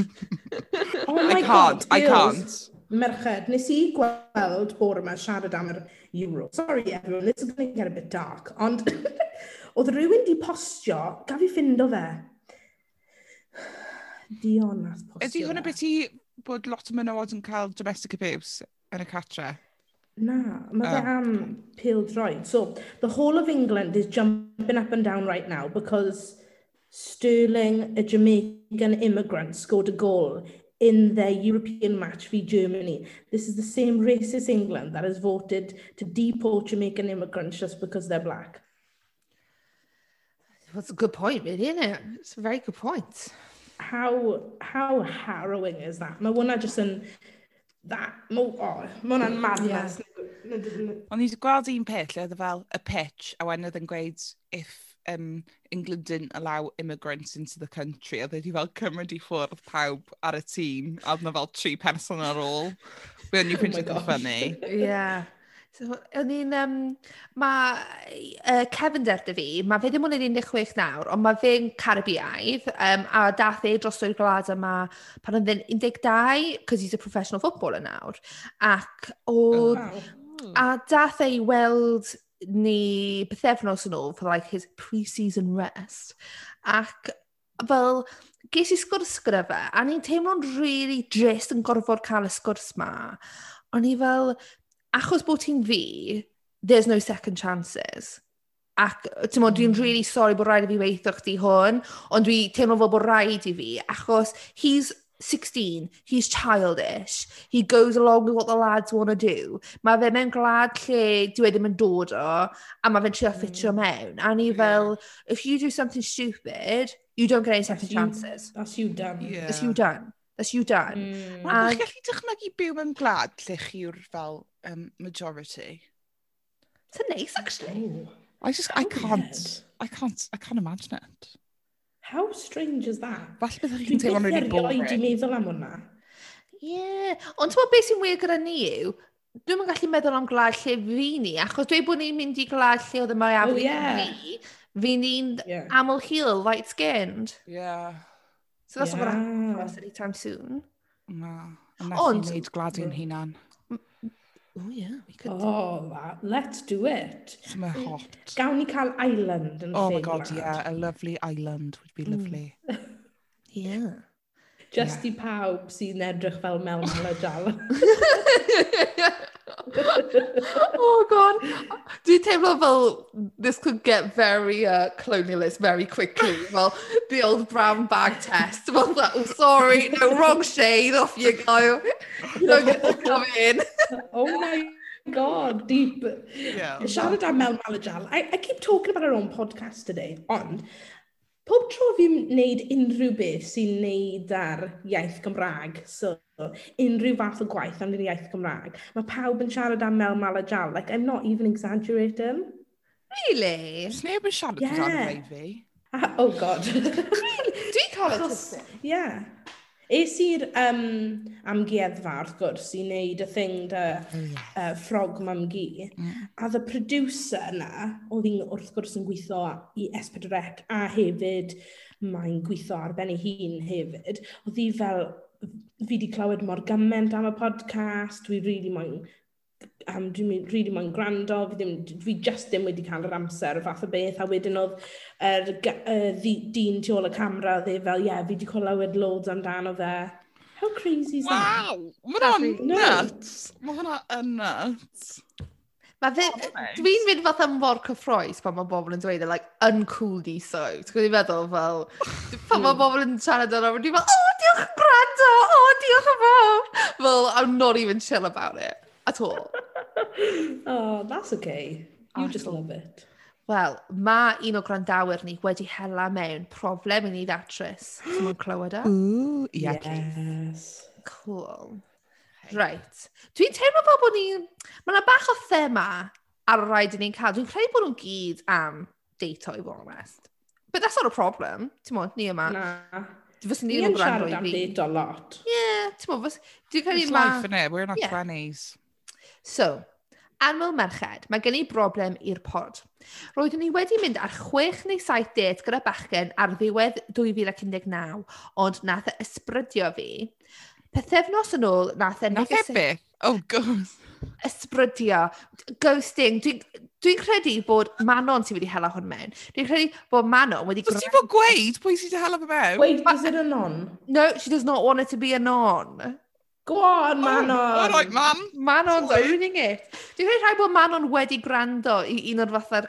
Speaker 3: oh my I
Speaker 1: can't.
Speaker 3: God,
Speaker 1: I can't.
Speaker 3: Merched, nes i gweld bore yma siarad am yr Euro. Sorry everyone, this is going to get a bit dark. Ond oedd rhywun di postio, gaf i ffindo fe. Dion nath postio.
Speaker 1: Ydy hwnna beth i bod lot o menywod yn cael domestic abuse? Yn y catre?
Speaker 3: Na, mae fe
Speaker 1: Oh.
Speaker 3: am pil droed. So, the whole of England is jumping up and down right now because Sterling, a Jamaican immigrant, scored a goal in their European match for Germany. This is the same racist England that has voted to deport Jamaican immigrants just because they're black.
Speaker 2: That's a good point, really, isn't it? It's a very good point.
Speaker 3: How how harrowing is that? Mae hwnna just yn... that. mo oh, ma hwnna'n madness.
Speaker 1: ond O'n wedi gweld un peth lle oedd e fel y pitch a wedyn oedd yn gweud if um, England didn't allow immigrants into the country oedd wedi fel cymryd i ffwrdd pawb ar y tîm a oedd na fel tri person ar ôl. Be o'n i'n
Speaker 3: oh pwyntio'n
Speaker 1: funny
Speaker 2: Yeah. So o'n i'n Um, mae uh, Kevin derdi fi, mae fe ddim ond yn un deg chwech nawr ond mae fe'n Caribiaidd um, a dath e dros o'r gwlad yma pan oedd e'n 12, cos he's a professional footballer nawr ac oedd...
Speaker 3: Oh, o waw!
Speaker 2: ...a dath e i weld ni bythefnos yn ôl for like his pre-season rest ac fel ges i sgwrs gyda fe a ni'n teimlo'n really drist yn gorfod cael y sgwrs 'ma. O'n i fel achos bod ti'n fi, there's no second chances. Ac, timod, dwi'n mm. really sorry bod rhaid i fi weithio chdi hwn, ond dwi teimlo fel bod rhaid i fi, achos he's 16, he's childish, he goes along with what the lads want to do. Mae fe mewn glad lle dwi e ddim yn dod o, a mae fe'n trio mm. ffitio mewn. A ni fel, if you do something stupid, you don't get any second chances.
Speaker 3: You, that's you done.
Speaker 1: Yeah.
Speaker 2: That's you done. That's you done.
Speaker 3: Mm.
Speaker 1: Mae'n gallu dychmygu byw mewn gwlad lle chi yw'r fel um, majority.
Speaker 2: It's a nice, actually.
Speaker 3: Oh.
Speaker 1: I just, I can't,
Speaker 3: weird.
Speaker 1: I can't, I can't imagine it.
Speaker 3: How strange is that?
Speaker 1: Falle
Speaker 3: byddai
Speaker 1: chi'n teimlo'n really
Speaker 3: boring. Dwi'n i meddwl am hwnna.
Speaker 2: Yeah. Ond ti'n beth sy'n wir gyda ni yw, dwi'n yn gallu meddwl am glad lle fi ni, achos dwi bod ni'n mynd i glad lle oedd y mae
Speaker 3: afon
Speaker 2: oh,
Speaker 3: yeah.
Speaker 2: ni, fi ni'n
Speaker 3: yeah.
Speaker 2: aml heel, light-skinned.
Speaker 1: Yeah.
Speaker 2: So that's yeah. not going to happen us anytime soon.
Speaker 1: No, unless
Speaker 2: Ond,
Speaker 1: you need Gladio'n mm. hunan.
Speaker 2: Oh yeah, we could
Speaker 3: Oh, that. let's do it.
Speaker 1: Some hot.
Speaker 3: Gawn ni cael island yn
Speaker 1: Oh my god,
Speaker 3: lad.
Speaker 1: yeah, a lovely island would be mm. lovely. Mm.
Speaker 2: yeah.
Speaker 3: Just yeah. i pawb sy'n edrych fel Mel Maladal.
Speaker 2: oh god. Dwi'n teimlo fel this could get very uh, colonialist very quickly. Well, the old brown bag test. Well, that, oh, sorry, no, wrong shade, off you go. You don't get to come in.
Speaker 3: oh my god, deep.
Speaker 1: Yeah.
Speaker 3: Siarad am Mel Maladal. I, I keep talking about our own podcast today, ond pob tro fi'n wneud unrhyw beth sy'n wneud ar iaith Gymraeg, so unrhyw fath o gwaith am yr iaith Gymraeg, mae pawb yn siarad am Mel Malajal. Like, I'm not even exaggerating.
Speaker 2: Really?
Speaker 1: Does neb yn siarad
Speaker 3: yeah.
Speaker 1: amdano fi.
Speaker 3: Ah, oh, God.
Speaker 2: Dwi'n cael y tipsy.
Speaker 3: Yeah. Es i'r um, amgueddfa, wrth gwrs, i wneud y thing dy uh, ffrog mam gi. Yeah. A the producer yna, oedd hi'n wrth gwrs yn gweithio i S4C a hefyd mae'n gweithio ar ben ei hun hefyd. Oedd hi fel, fi wedi clywed mor gymaint am y podcast, dwi rili really moyn um, dwi'n mynd, rili really moyn gwrando, fi, ddim, fi just ddim wedi cael yr amser, fath o beth, a wedyn oedd er, er, dyn tu ôl y camera, dde fel, ie, yeah, fi wedi clywed loads amdano fe. How crazy is that?
Speaker 1: Wow, mae hwnna'n nuts. Mae hwnna'n nuts.
Speaker 2: Mae fe, dwi'n mynd fath am mor cyffroes pan mae bobl yn dweud e, like, uncool di so. Ti'n gwybod i feddwl fel, pan mae bobl yn siarad ar dwi'n fel, oh, diolch yn gwrando, oh, diolch yn fawr. Fel, I'm not even chill about it, at all
Speaker 3: oh, that's okay. You just love it.
Speaker 2: Wel, mae un o grandawyr ni wedi hela mewn problem i ni ddatrys. Mae'n clywed e.
Speaker 1: Ooh, yeah,
Speaker 3: yes.
Speaker 2: Cool. Right. Dwi'n teimlo fel bod ni... Mae yna bach o thema ar y rhaid i ni'n cael. Dwi'n credu bod nhw'n gyd am deito, i fod yn onest. But that's not a problem. Ti'n mwyn, ni yma.
Speaker 3: Na.
Speaker 2: Fyswn ni'n
Speaker 3: ni
Speaker 2: gwrando i fi.
Speaker 3: Ni'n siarad am lot.
Speaker 2: Yeah, ti'n mwyn. Dwi'n credu ma...
Speaker 1: Life, innit? We're in our
Speaker 2: yeah.
Speaker 1: 20s.
Speaker 2: So, Anwyl Merched, mae gen i broblem i'r pod. Roeddwn i wedi mynd ar chwech neu saith dêt gyda bachgen ar ddiwedd dwy fil ac un deg naw, ond nath e ysbrydio fi. Pethefnos yn ôl, nath e.
Speaker 1: Nath e Oh, gosh.
Speaker 2: Ysbrydio. Ghosting. Dwi'n dwi credu bod Manon sy'n wedi hela hwn mewn. Dwi'n credu bod Manon wedi...
Speaker 1: Dwi'n bod gweud pwy sy'n hela fe mewn?
Speaker 3: Wait, is it a non?
Speaker 2: No, she does not want it to be a non.
Speaker 3: Go on, Manon!
Speaker 1: Oh, all right, mam!
Speaker 2: Manon's
Speaker 1: Sorry.
Speaker 2: owning it. Dwi'n credu rhaid bod Manon wedi gwrando i un o'r fatha'r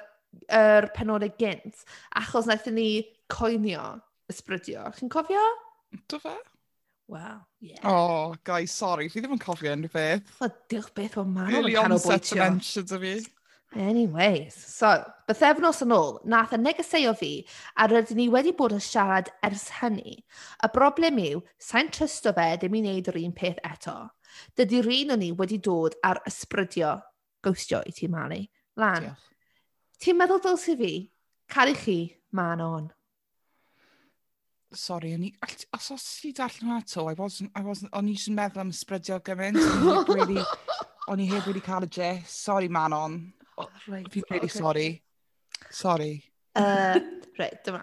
Speaker 2: er penodau gynt, achos wnaethon ni coenio ysbrydio. Chi'n cofio?
Speaker 1: Do fe?
Speaker 2: Wel. Yeah.
Speaker 1: Oh, guys, sorry, fi ddim yn cofio unrhyw beth.
Speaker 2: Wel, diolch beth o Manon yn canolbwyntio.
Speaker 1: Really onset dementia da fi.
Speaker 2: Anyways, so bythefnos yn ôl wnaeth e negeseuo fi a rydyn ni wedi bod yn siarad ers hynny. Y broblem yw, sa'n trysto fe ddim i wneud yr un peth eto. Dydy'r un o'n ni wedi dod ar ysbrydio ghostio i ti, Mali. Lan, ti'n meddwl fel sy fi, caru chi, man on.
Speaker 1: Sorry, o'n i... Os os ti darllen hwnna to, I wasn't... I wasn't... O'n i sy'n meddwl am ysbrydio gymaint. O'n i heb wedi cael y gist. Sorry, man on.
Speaker 2: Oh, right.
Speaker 1: Fi'n credu,
Speaker 2: okay.
Speaker 1: sori. Sori.
Speaker 2: Uh, reit, dyma.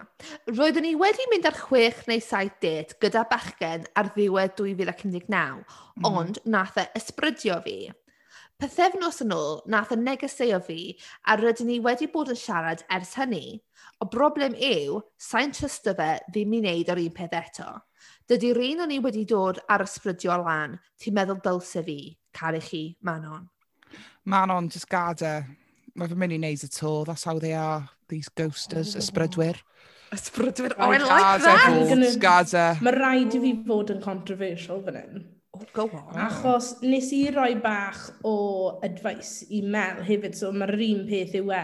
Speaker 2: Roeddwn ni wedi mynd ar chwech neu saith det gyda bachgen ar ddiwedd 2019, mm. ond nath e ysbrydio fi. Pethefnos yn ôl, nath y negeseuo fi a rydyn ni wedi bod yn siarad ers hynny. O broblem yw, sa'n trysto fe ddim i wneud yr un peth eto. Dydy'r un o'n i wedi dod ar ysbrydio lan, ti'n meddwl dylse fi, cael i chi, Manon.
Speaker 1: Manon, just gada. Mae fy mynd i wneud at all. That's how they are, these ghosters, oh, ysbrydwyr.
Speaker 2: Ysbrydwyr,
Speaker 3: oh, I
Speaker 2: like
Speaker 3: that!
Speaker 1: Gaza.
Speaker 3: Mae rhaid i fi fod yn controversial fan hyn.
Speaker 2: Oh, go on. Oh.
Speaker 3: Achos nes i roi bach o advice i Mel hefyd, so mae'r un peth yw e.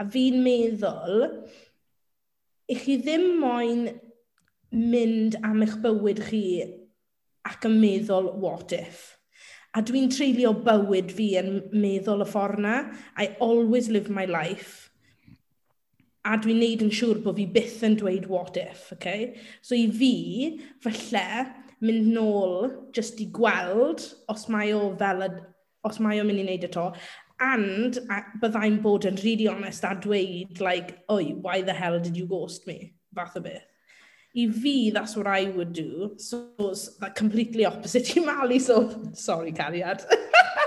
Speaker 3: A fi'n meddwl, i chi ddim moyn mynd am eich bywyd chi ac yn meddwl what if. A dwi'n treulio bywyd fi yn meddwl y ffordd na. I always live my life. A dwi'n neud yn siŵr bod fi byth yn dweud what if, okay? So i fi, falle, mynd nôl just i gweld os mae o fel, os mae o'n mynd i wneud eto, and a, byddai'n bod yn really honest a dweud, like, oi, why the hell did you ghost me? Fath o beth i fi, that's what I would do. So it's like completely opposite i Mali, so sorry, cariad.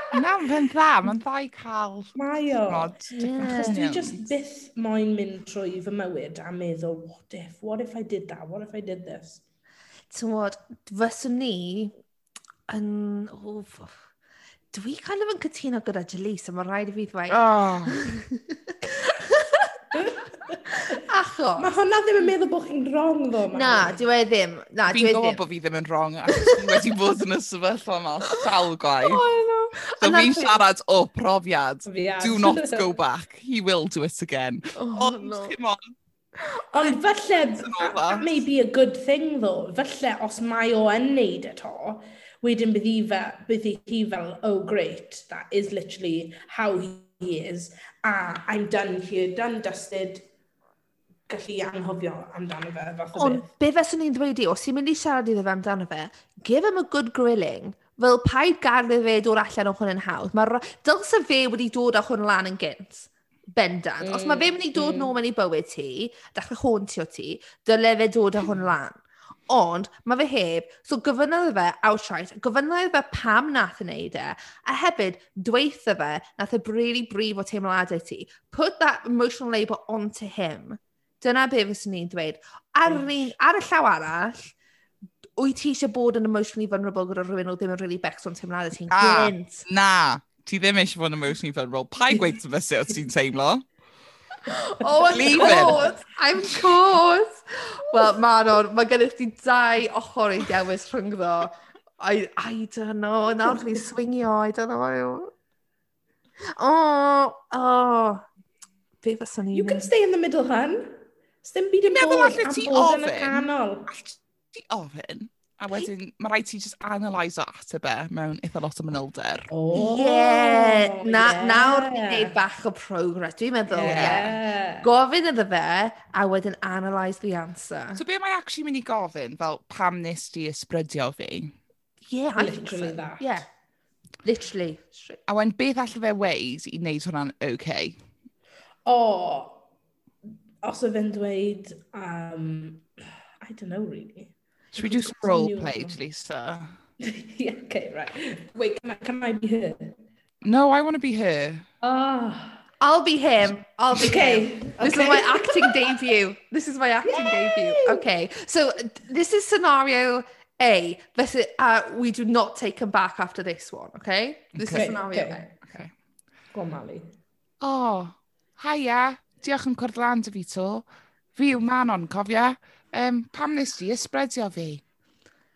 Speaker 1: Na, fe'n dda, mae'n dda i cael...
Speaker 3: Mae o. Achos dwi just byth moyn mynd trwy fy mywyd a meddwl, what if, what if I did that, what if I did this?
Speaker 2: Tywod, fyswn ni yn... Oh, dwi kind of yn cytuno gyda Jalise, a mae rhaid i fi ddweud...
Speaker 1: Oh.
Speaker 2: Achos...
Speaker 3: Mae hwnna ddim yn meddwl bod chi'n wrong ddo, Mari.
Speaker 2: Na, dwi e ddim. Na,
Speaker 1: dyw
Speaker 2: e ddim.
Speaker 1: Fi'n bod fi ddim yn wrong, achos fi wedi bod yn y sefyllfa yma sawl gwaith.
Speaker 2: Oh,
Speaker 1: so
Speaker 2: fi
Speaker 1: siarad o profiad. Do not go back. He will do it again.
Speaker 2: Oh,
Speaker 1: Ond,
Speaker 2: no.
Speaker 1: come on.
Speaker 3: Ond falle,
Speaker 1: that
Speaker 3: may be a good thing ddo, falle os mae o yn neud eto, wedyn byddi, fe, byddi hi fel, oh great, that is literally how he is, Ah, I'm done here, done dusted, gallu anghofio amdano fe fath o beth.
Speaker 2: Ond be feswn i'n dweud i, os ti'n mynd i siarad iddo fe amdano fe, give him a good grilling. Fel paid gadw fe dod allan o hwn yn hawdd. Mae dylse fe wedi dod â hwn lan yn gynt. Bendant. Mm, os mae fe mynd i dod mm. nôl mewn i bywyd ti, dechrau hauntio ti, dyle fe dod â hwn lan. Ond mae fe heb, so gofynnodd fe outright, gofynnodd fe pam nath yn wneud e, a hefyd dweitha fe nath e really brif o teimladau ti. Put that emotional labour onto him. Dyna be fyswn i'n dweud. Ar, yr un, ar y llaw arall, wyt ti eisiau bod yn emotionally vulnerable gyda rhywun o ddim yn really becs becso'n teimladau ti'n
Speaker 1: ah,
Speaker 2: gynt?
Speaker 1: Na, ti ddim eisiau bod yn emotionally vulnerable. Pa i gweud sy'n sut ti'n teimlo?
Speaker 2: oh, of
Speaker 1: Leave
Speaker 2: course. I'm course. Wel, Manon, mae gennych chi dau ochr i dewis rhyngddo. I, I don't know. Nawr dwi'n swingio. I don't know. Oh, oh. Be fyswn ni...
Speaker 3: You can stay in the middle, hun. Sdim byd yn
Speaker 1: meddwl allet ti ofyn.
Speaker 3: canol.
Speaker 1: ti ofyn. A wedyn, mae rhaid ti just analyse ateb e mewn eitha lot o manylder.
Speaker 3: Oh,
Speaker 2: yeah. Na,
Speaker 3: yeah.
Speaker 2: Nawr ni'n gwneud bach o progress, dwi'n meddwl. Yeah.
Speaker 3: yeah.
Speaker 2: Gofyn iddo fe, a wedyn analyse the answer.
Speaker 1: So be mae actually mynd i gofyn, fel pam nes ti ysbrydio fi?
Speaker 2: Yeah, I
Speaker 3: Literally that.
Speaker 2: Yeah. Literally.
Speaker 1: A wen beth allai fe ways i wneud hwnna'n okay?
Speaker 3: O, oh, o fe'n dweud, um, I don't know really.
Speaker 1: Should we do some role play, Lisa?
Speaker 3: yeah, okay, right. Wait, can I, can I be her?
Speaker 1: No, I want to be her.
Speaker 3: Ah,
Speaker 2: I'll be him. I'll be
Speaker 3: Okay,
Speaker 2: him. This
Speaker 3: okay.
Speaker 2: is my acting debut. This is my acting debut. Okay, so this is scenario A. This is, uh, we do not take him back after this one. Okay, this
Speaker 3: Okay,
Speaker 2: is scenario
Speaker 3: okay.
Speaker 1: Okay.
Speaker 3: go on, Mali.
Speaker 1: Oh, hiya. diolch yn cwrdd lan dy fi to. Fi yw Manon, cofia. Um, pam nes di ysbredio fi?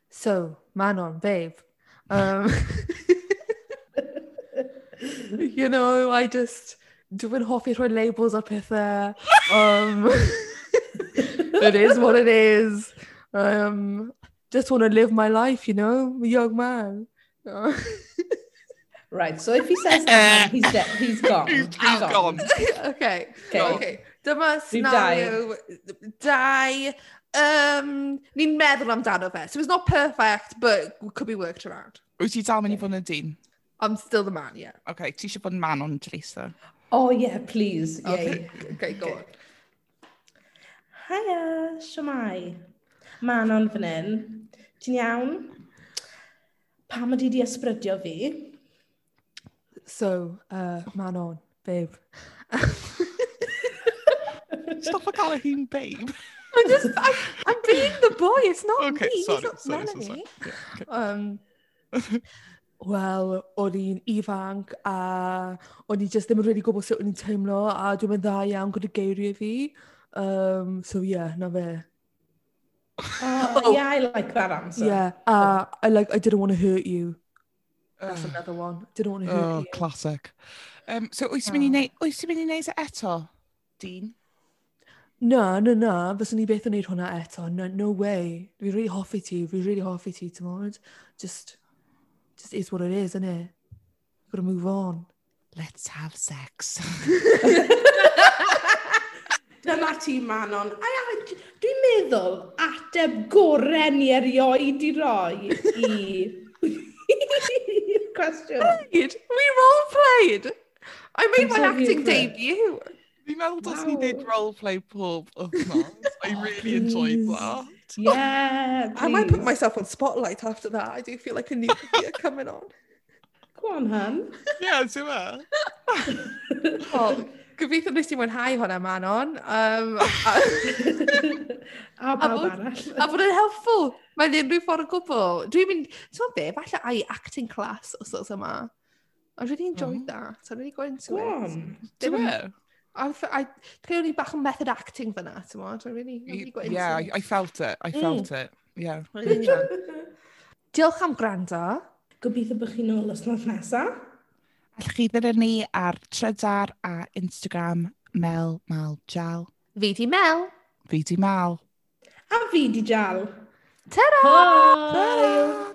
Speaker 2: So, Manon, babe. Um, you know, I just... Dwi'n hoffi rhoi labels ar pethau. Um, it is what it is. Um, just want to live my life, you know? Young man.
Speaker 3: Right, so if he says that, uh, he's, dead, he's gone.
Speaker 1: He's, he's gone. gone.
Speaker 2: okay.
Speaker 3: okay. No.
Speaker 2: okay. Dyma scenario dau. Um, Ni'n meddwl amdano fe. So it's not perfect, but could be worked around.
Speaker 1: Wyt ti dal mynd i fod yn dyn?
Speaker 2: I'm still the man, yeah.
Speaker 1: Okay, ti eisiau bod yn man on Teresa?
Speaker 3: Oh, yeah, please. Yay.
Speaker 2: Okay, okay go okay. on.
Speaker 3: Hiya, siamai. Manon fan hyn. Ti'n iawn? Pam ydi di ysbrydio fi?
Speaker 2: So, uh, Manon, babe.
Speaker 1: Stop calling him babe.
Speaker 2: I'm just, I, I'm being the boy. It's not
Speaker 1: okay,
Speaker 2: me.
Speaker 1: Sorry,
Speaker 2: it's not
Speaker 1: sorry,
Speaker 2: Melanie.
Speaker 1: sorry. yeah, okay.
Speaker 2: um, Wel, o'n i'n ifanc a o'n i just ddim yn really gwybod sut o'n i'n teimlo a dwi'n mynd dda iawn gyda geiriau fi. Um, so yeah, na fe.
Speaker 3: Uh, oh, yeah, I like that answer.
Speaker 2: Yeah, uh, I like, I didn't want to hurt you. That's another one. Did not want to hurt
Speaker 1: oh,
Speaker 2: you.
Speaker 1: Classic. Um, so wyt ti'n mynd i
Speaker 2: oh.
Speaker 1: neud, wyt ti'n mynd i neud e eto, Dean?
Speaker 2: Na, na, na, fyswn ni beth yn neud hwnna eto. No, no way. Fi really hoffi ti, fi really hoffi ti, ti'n modd. Just, just is what it is, isn't it? Gotta move on.
Speaker 1: Let's have sex.
Speaker 3: Dyna ti, Manon. A ia, dwi'n meddwl ateb gorau ni erioed i roi i... Good question.
Speaker 2: Played. We role-played. I made my acting debut.
Speaker 1: Fi'n meddwl dos ni did role-play pob wythnos. I oh, really enjoyed that.
Speaker 3: Yeah, please.
Speaker 2: I might put myself on spotlight after that. I do feel like a new career coming on.
Speaker 3: Go on, hun.
Speaker 1: Yeah, do
Speaker 2: it. Gobeithio nes ti mwynhau hwnna, Manon. Um, a,
Speaker 3: a, a,
Speaker 2: bod, a bod yn helpful. Mae'n unrhyw ffordd o gwbl. Dwi'n mynd, ti'n be, falle ai acting class os oes yma. I really enjoyed oh. that. I really got into
Speaker 3: Go
Speaker 2: it.
Speaker 3: on.
Speaker 1: Do it.
Speaker 2: I, I, o'n i bach o method acting fyna, ti'n modd? I really, really got into
Speaker 1: yeah,
Speaker 2: it.
Speaker 1: I, felt it. I felt mm. it. Yeah.
Speaker 2: Diolch am gwrando.
Speaker 3: Gobeithio bych chi'n ôl os nesaf.
Speaker 1: Allwch chi ddyn ni ar Trydar a Instagram Mel Mal Jal.
Speaker 2: Fi di Mel.
Speaker 1: Fi di Mal.
Speaker 3: A fi di Jal.
Speaker 2: Ta-ra!
Speaker 3: Ta-ra!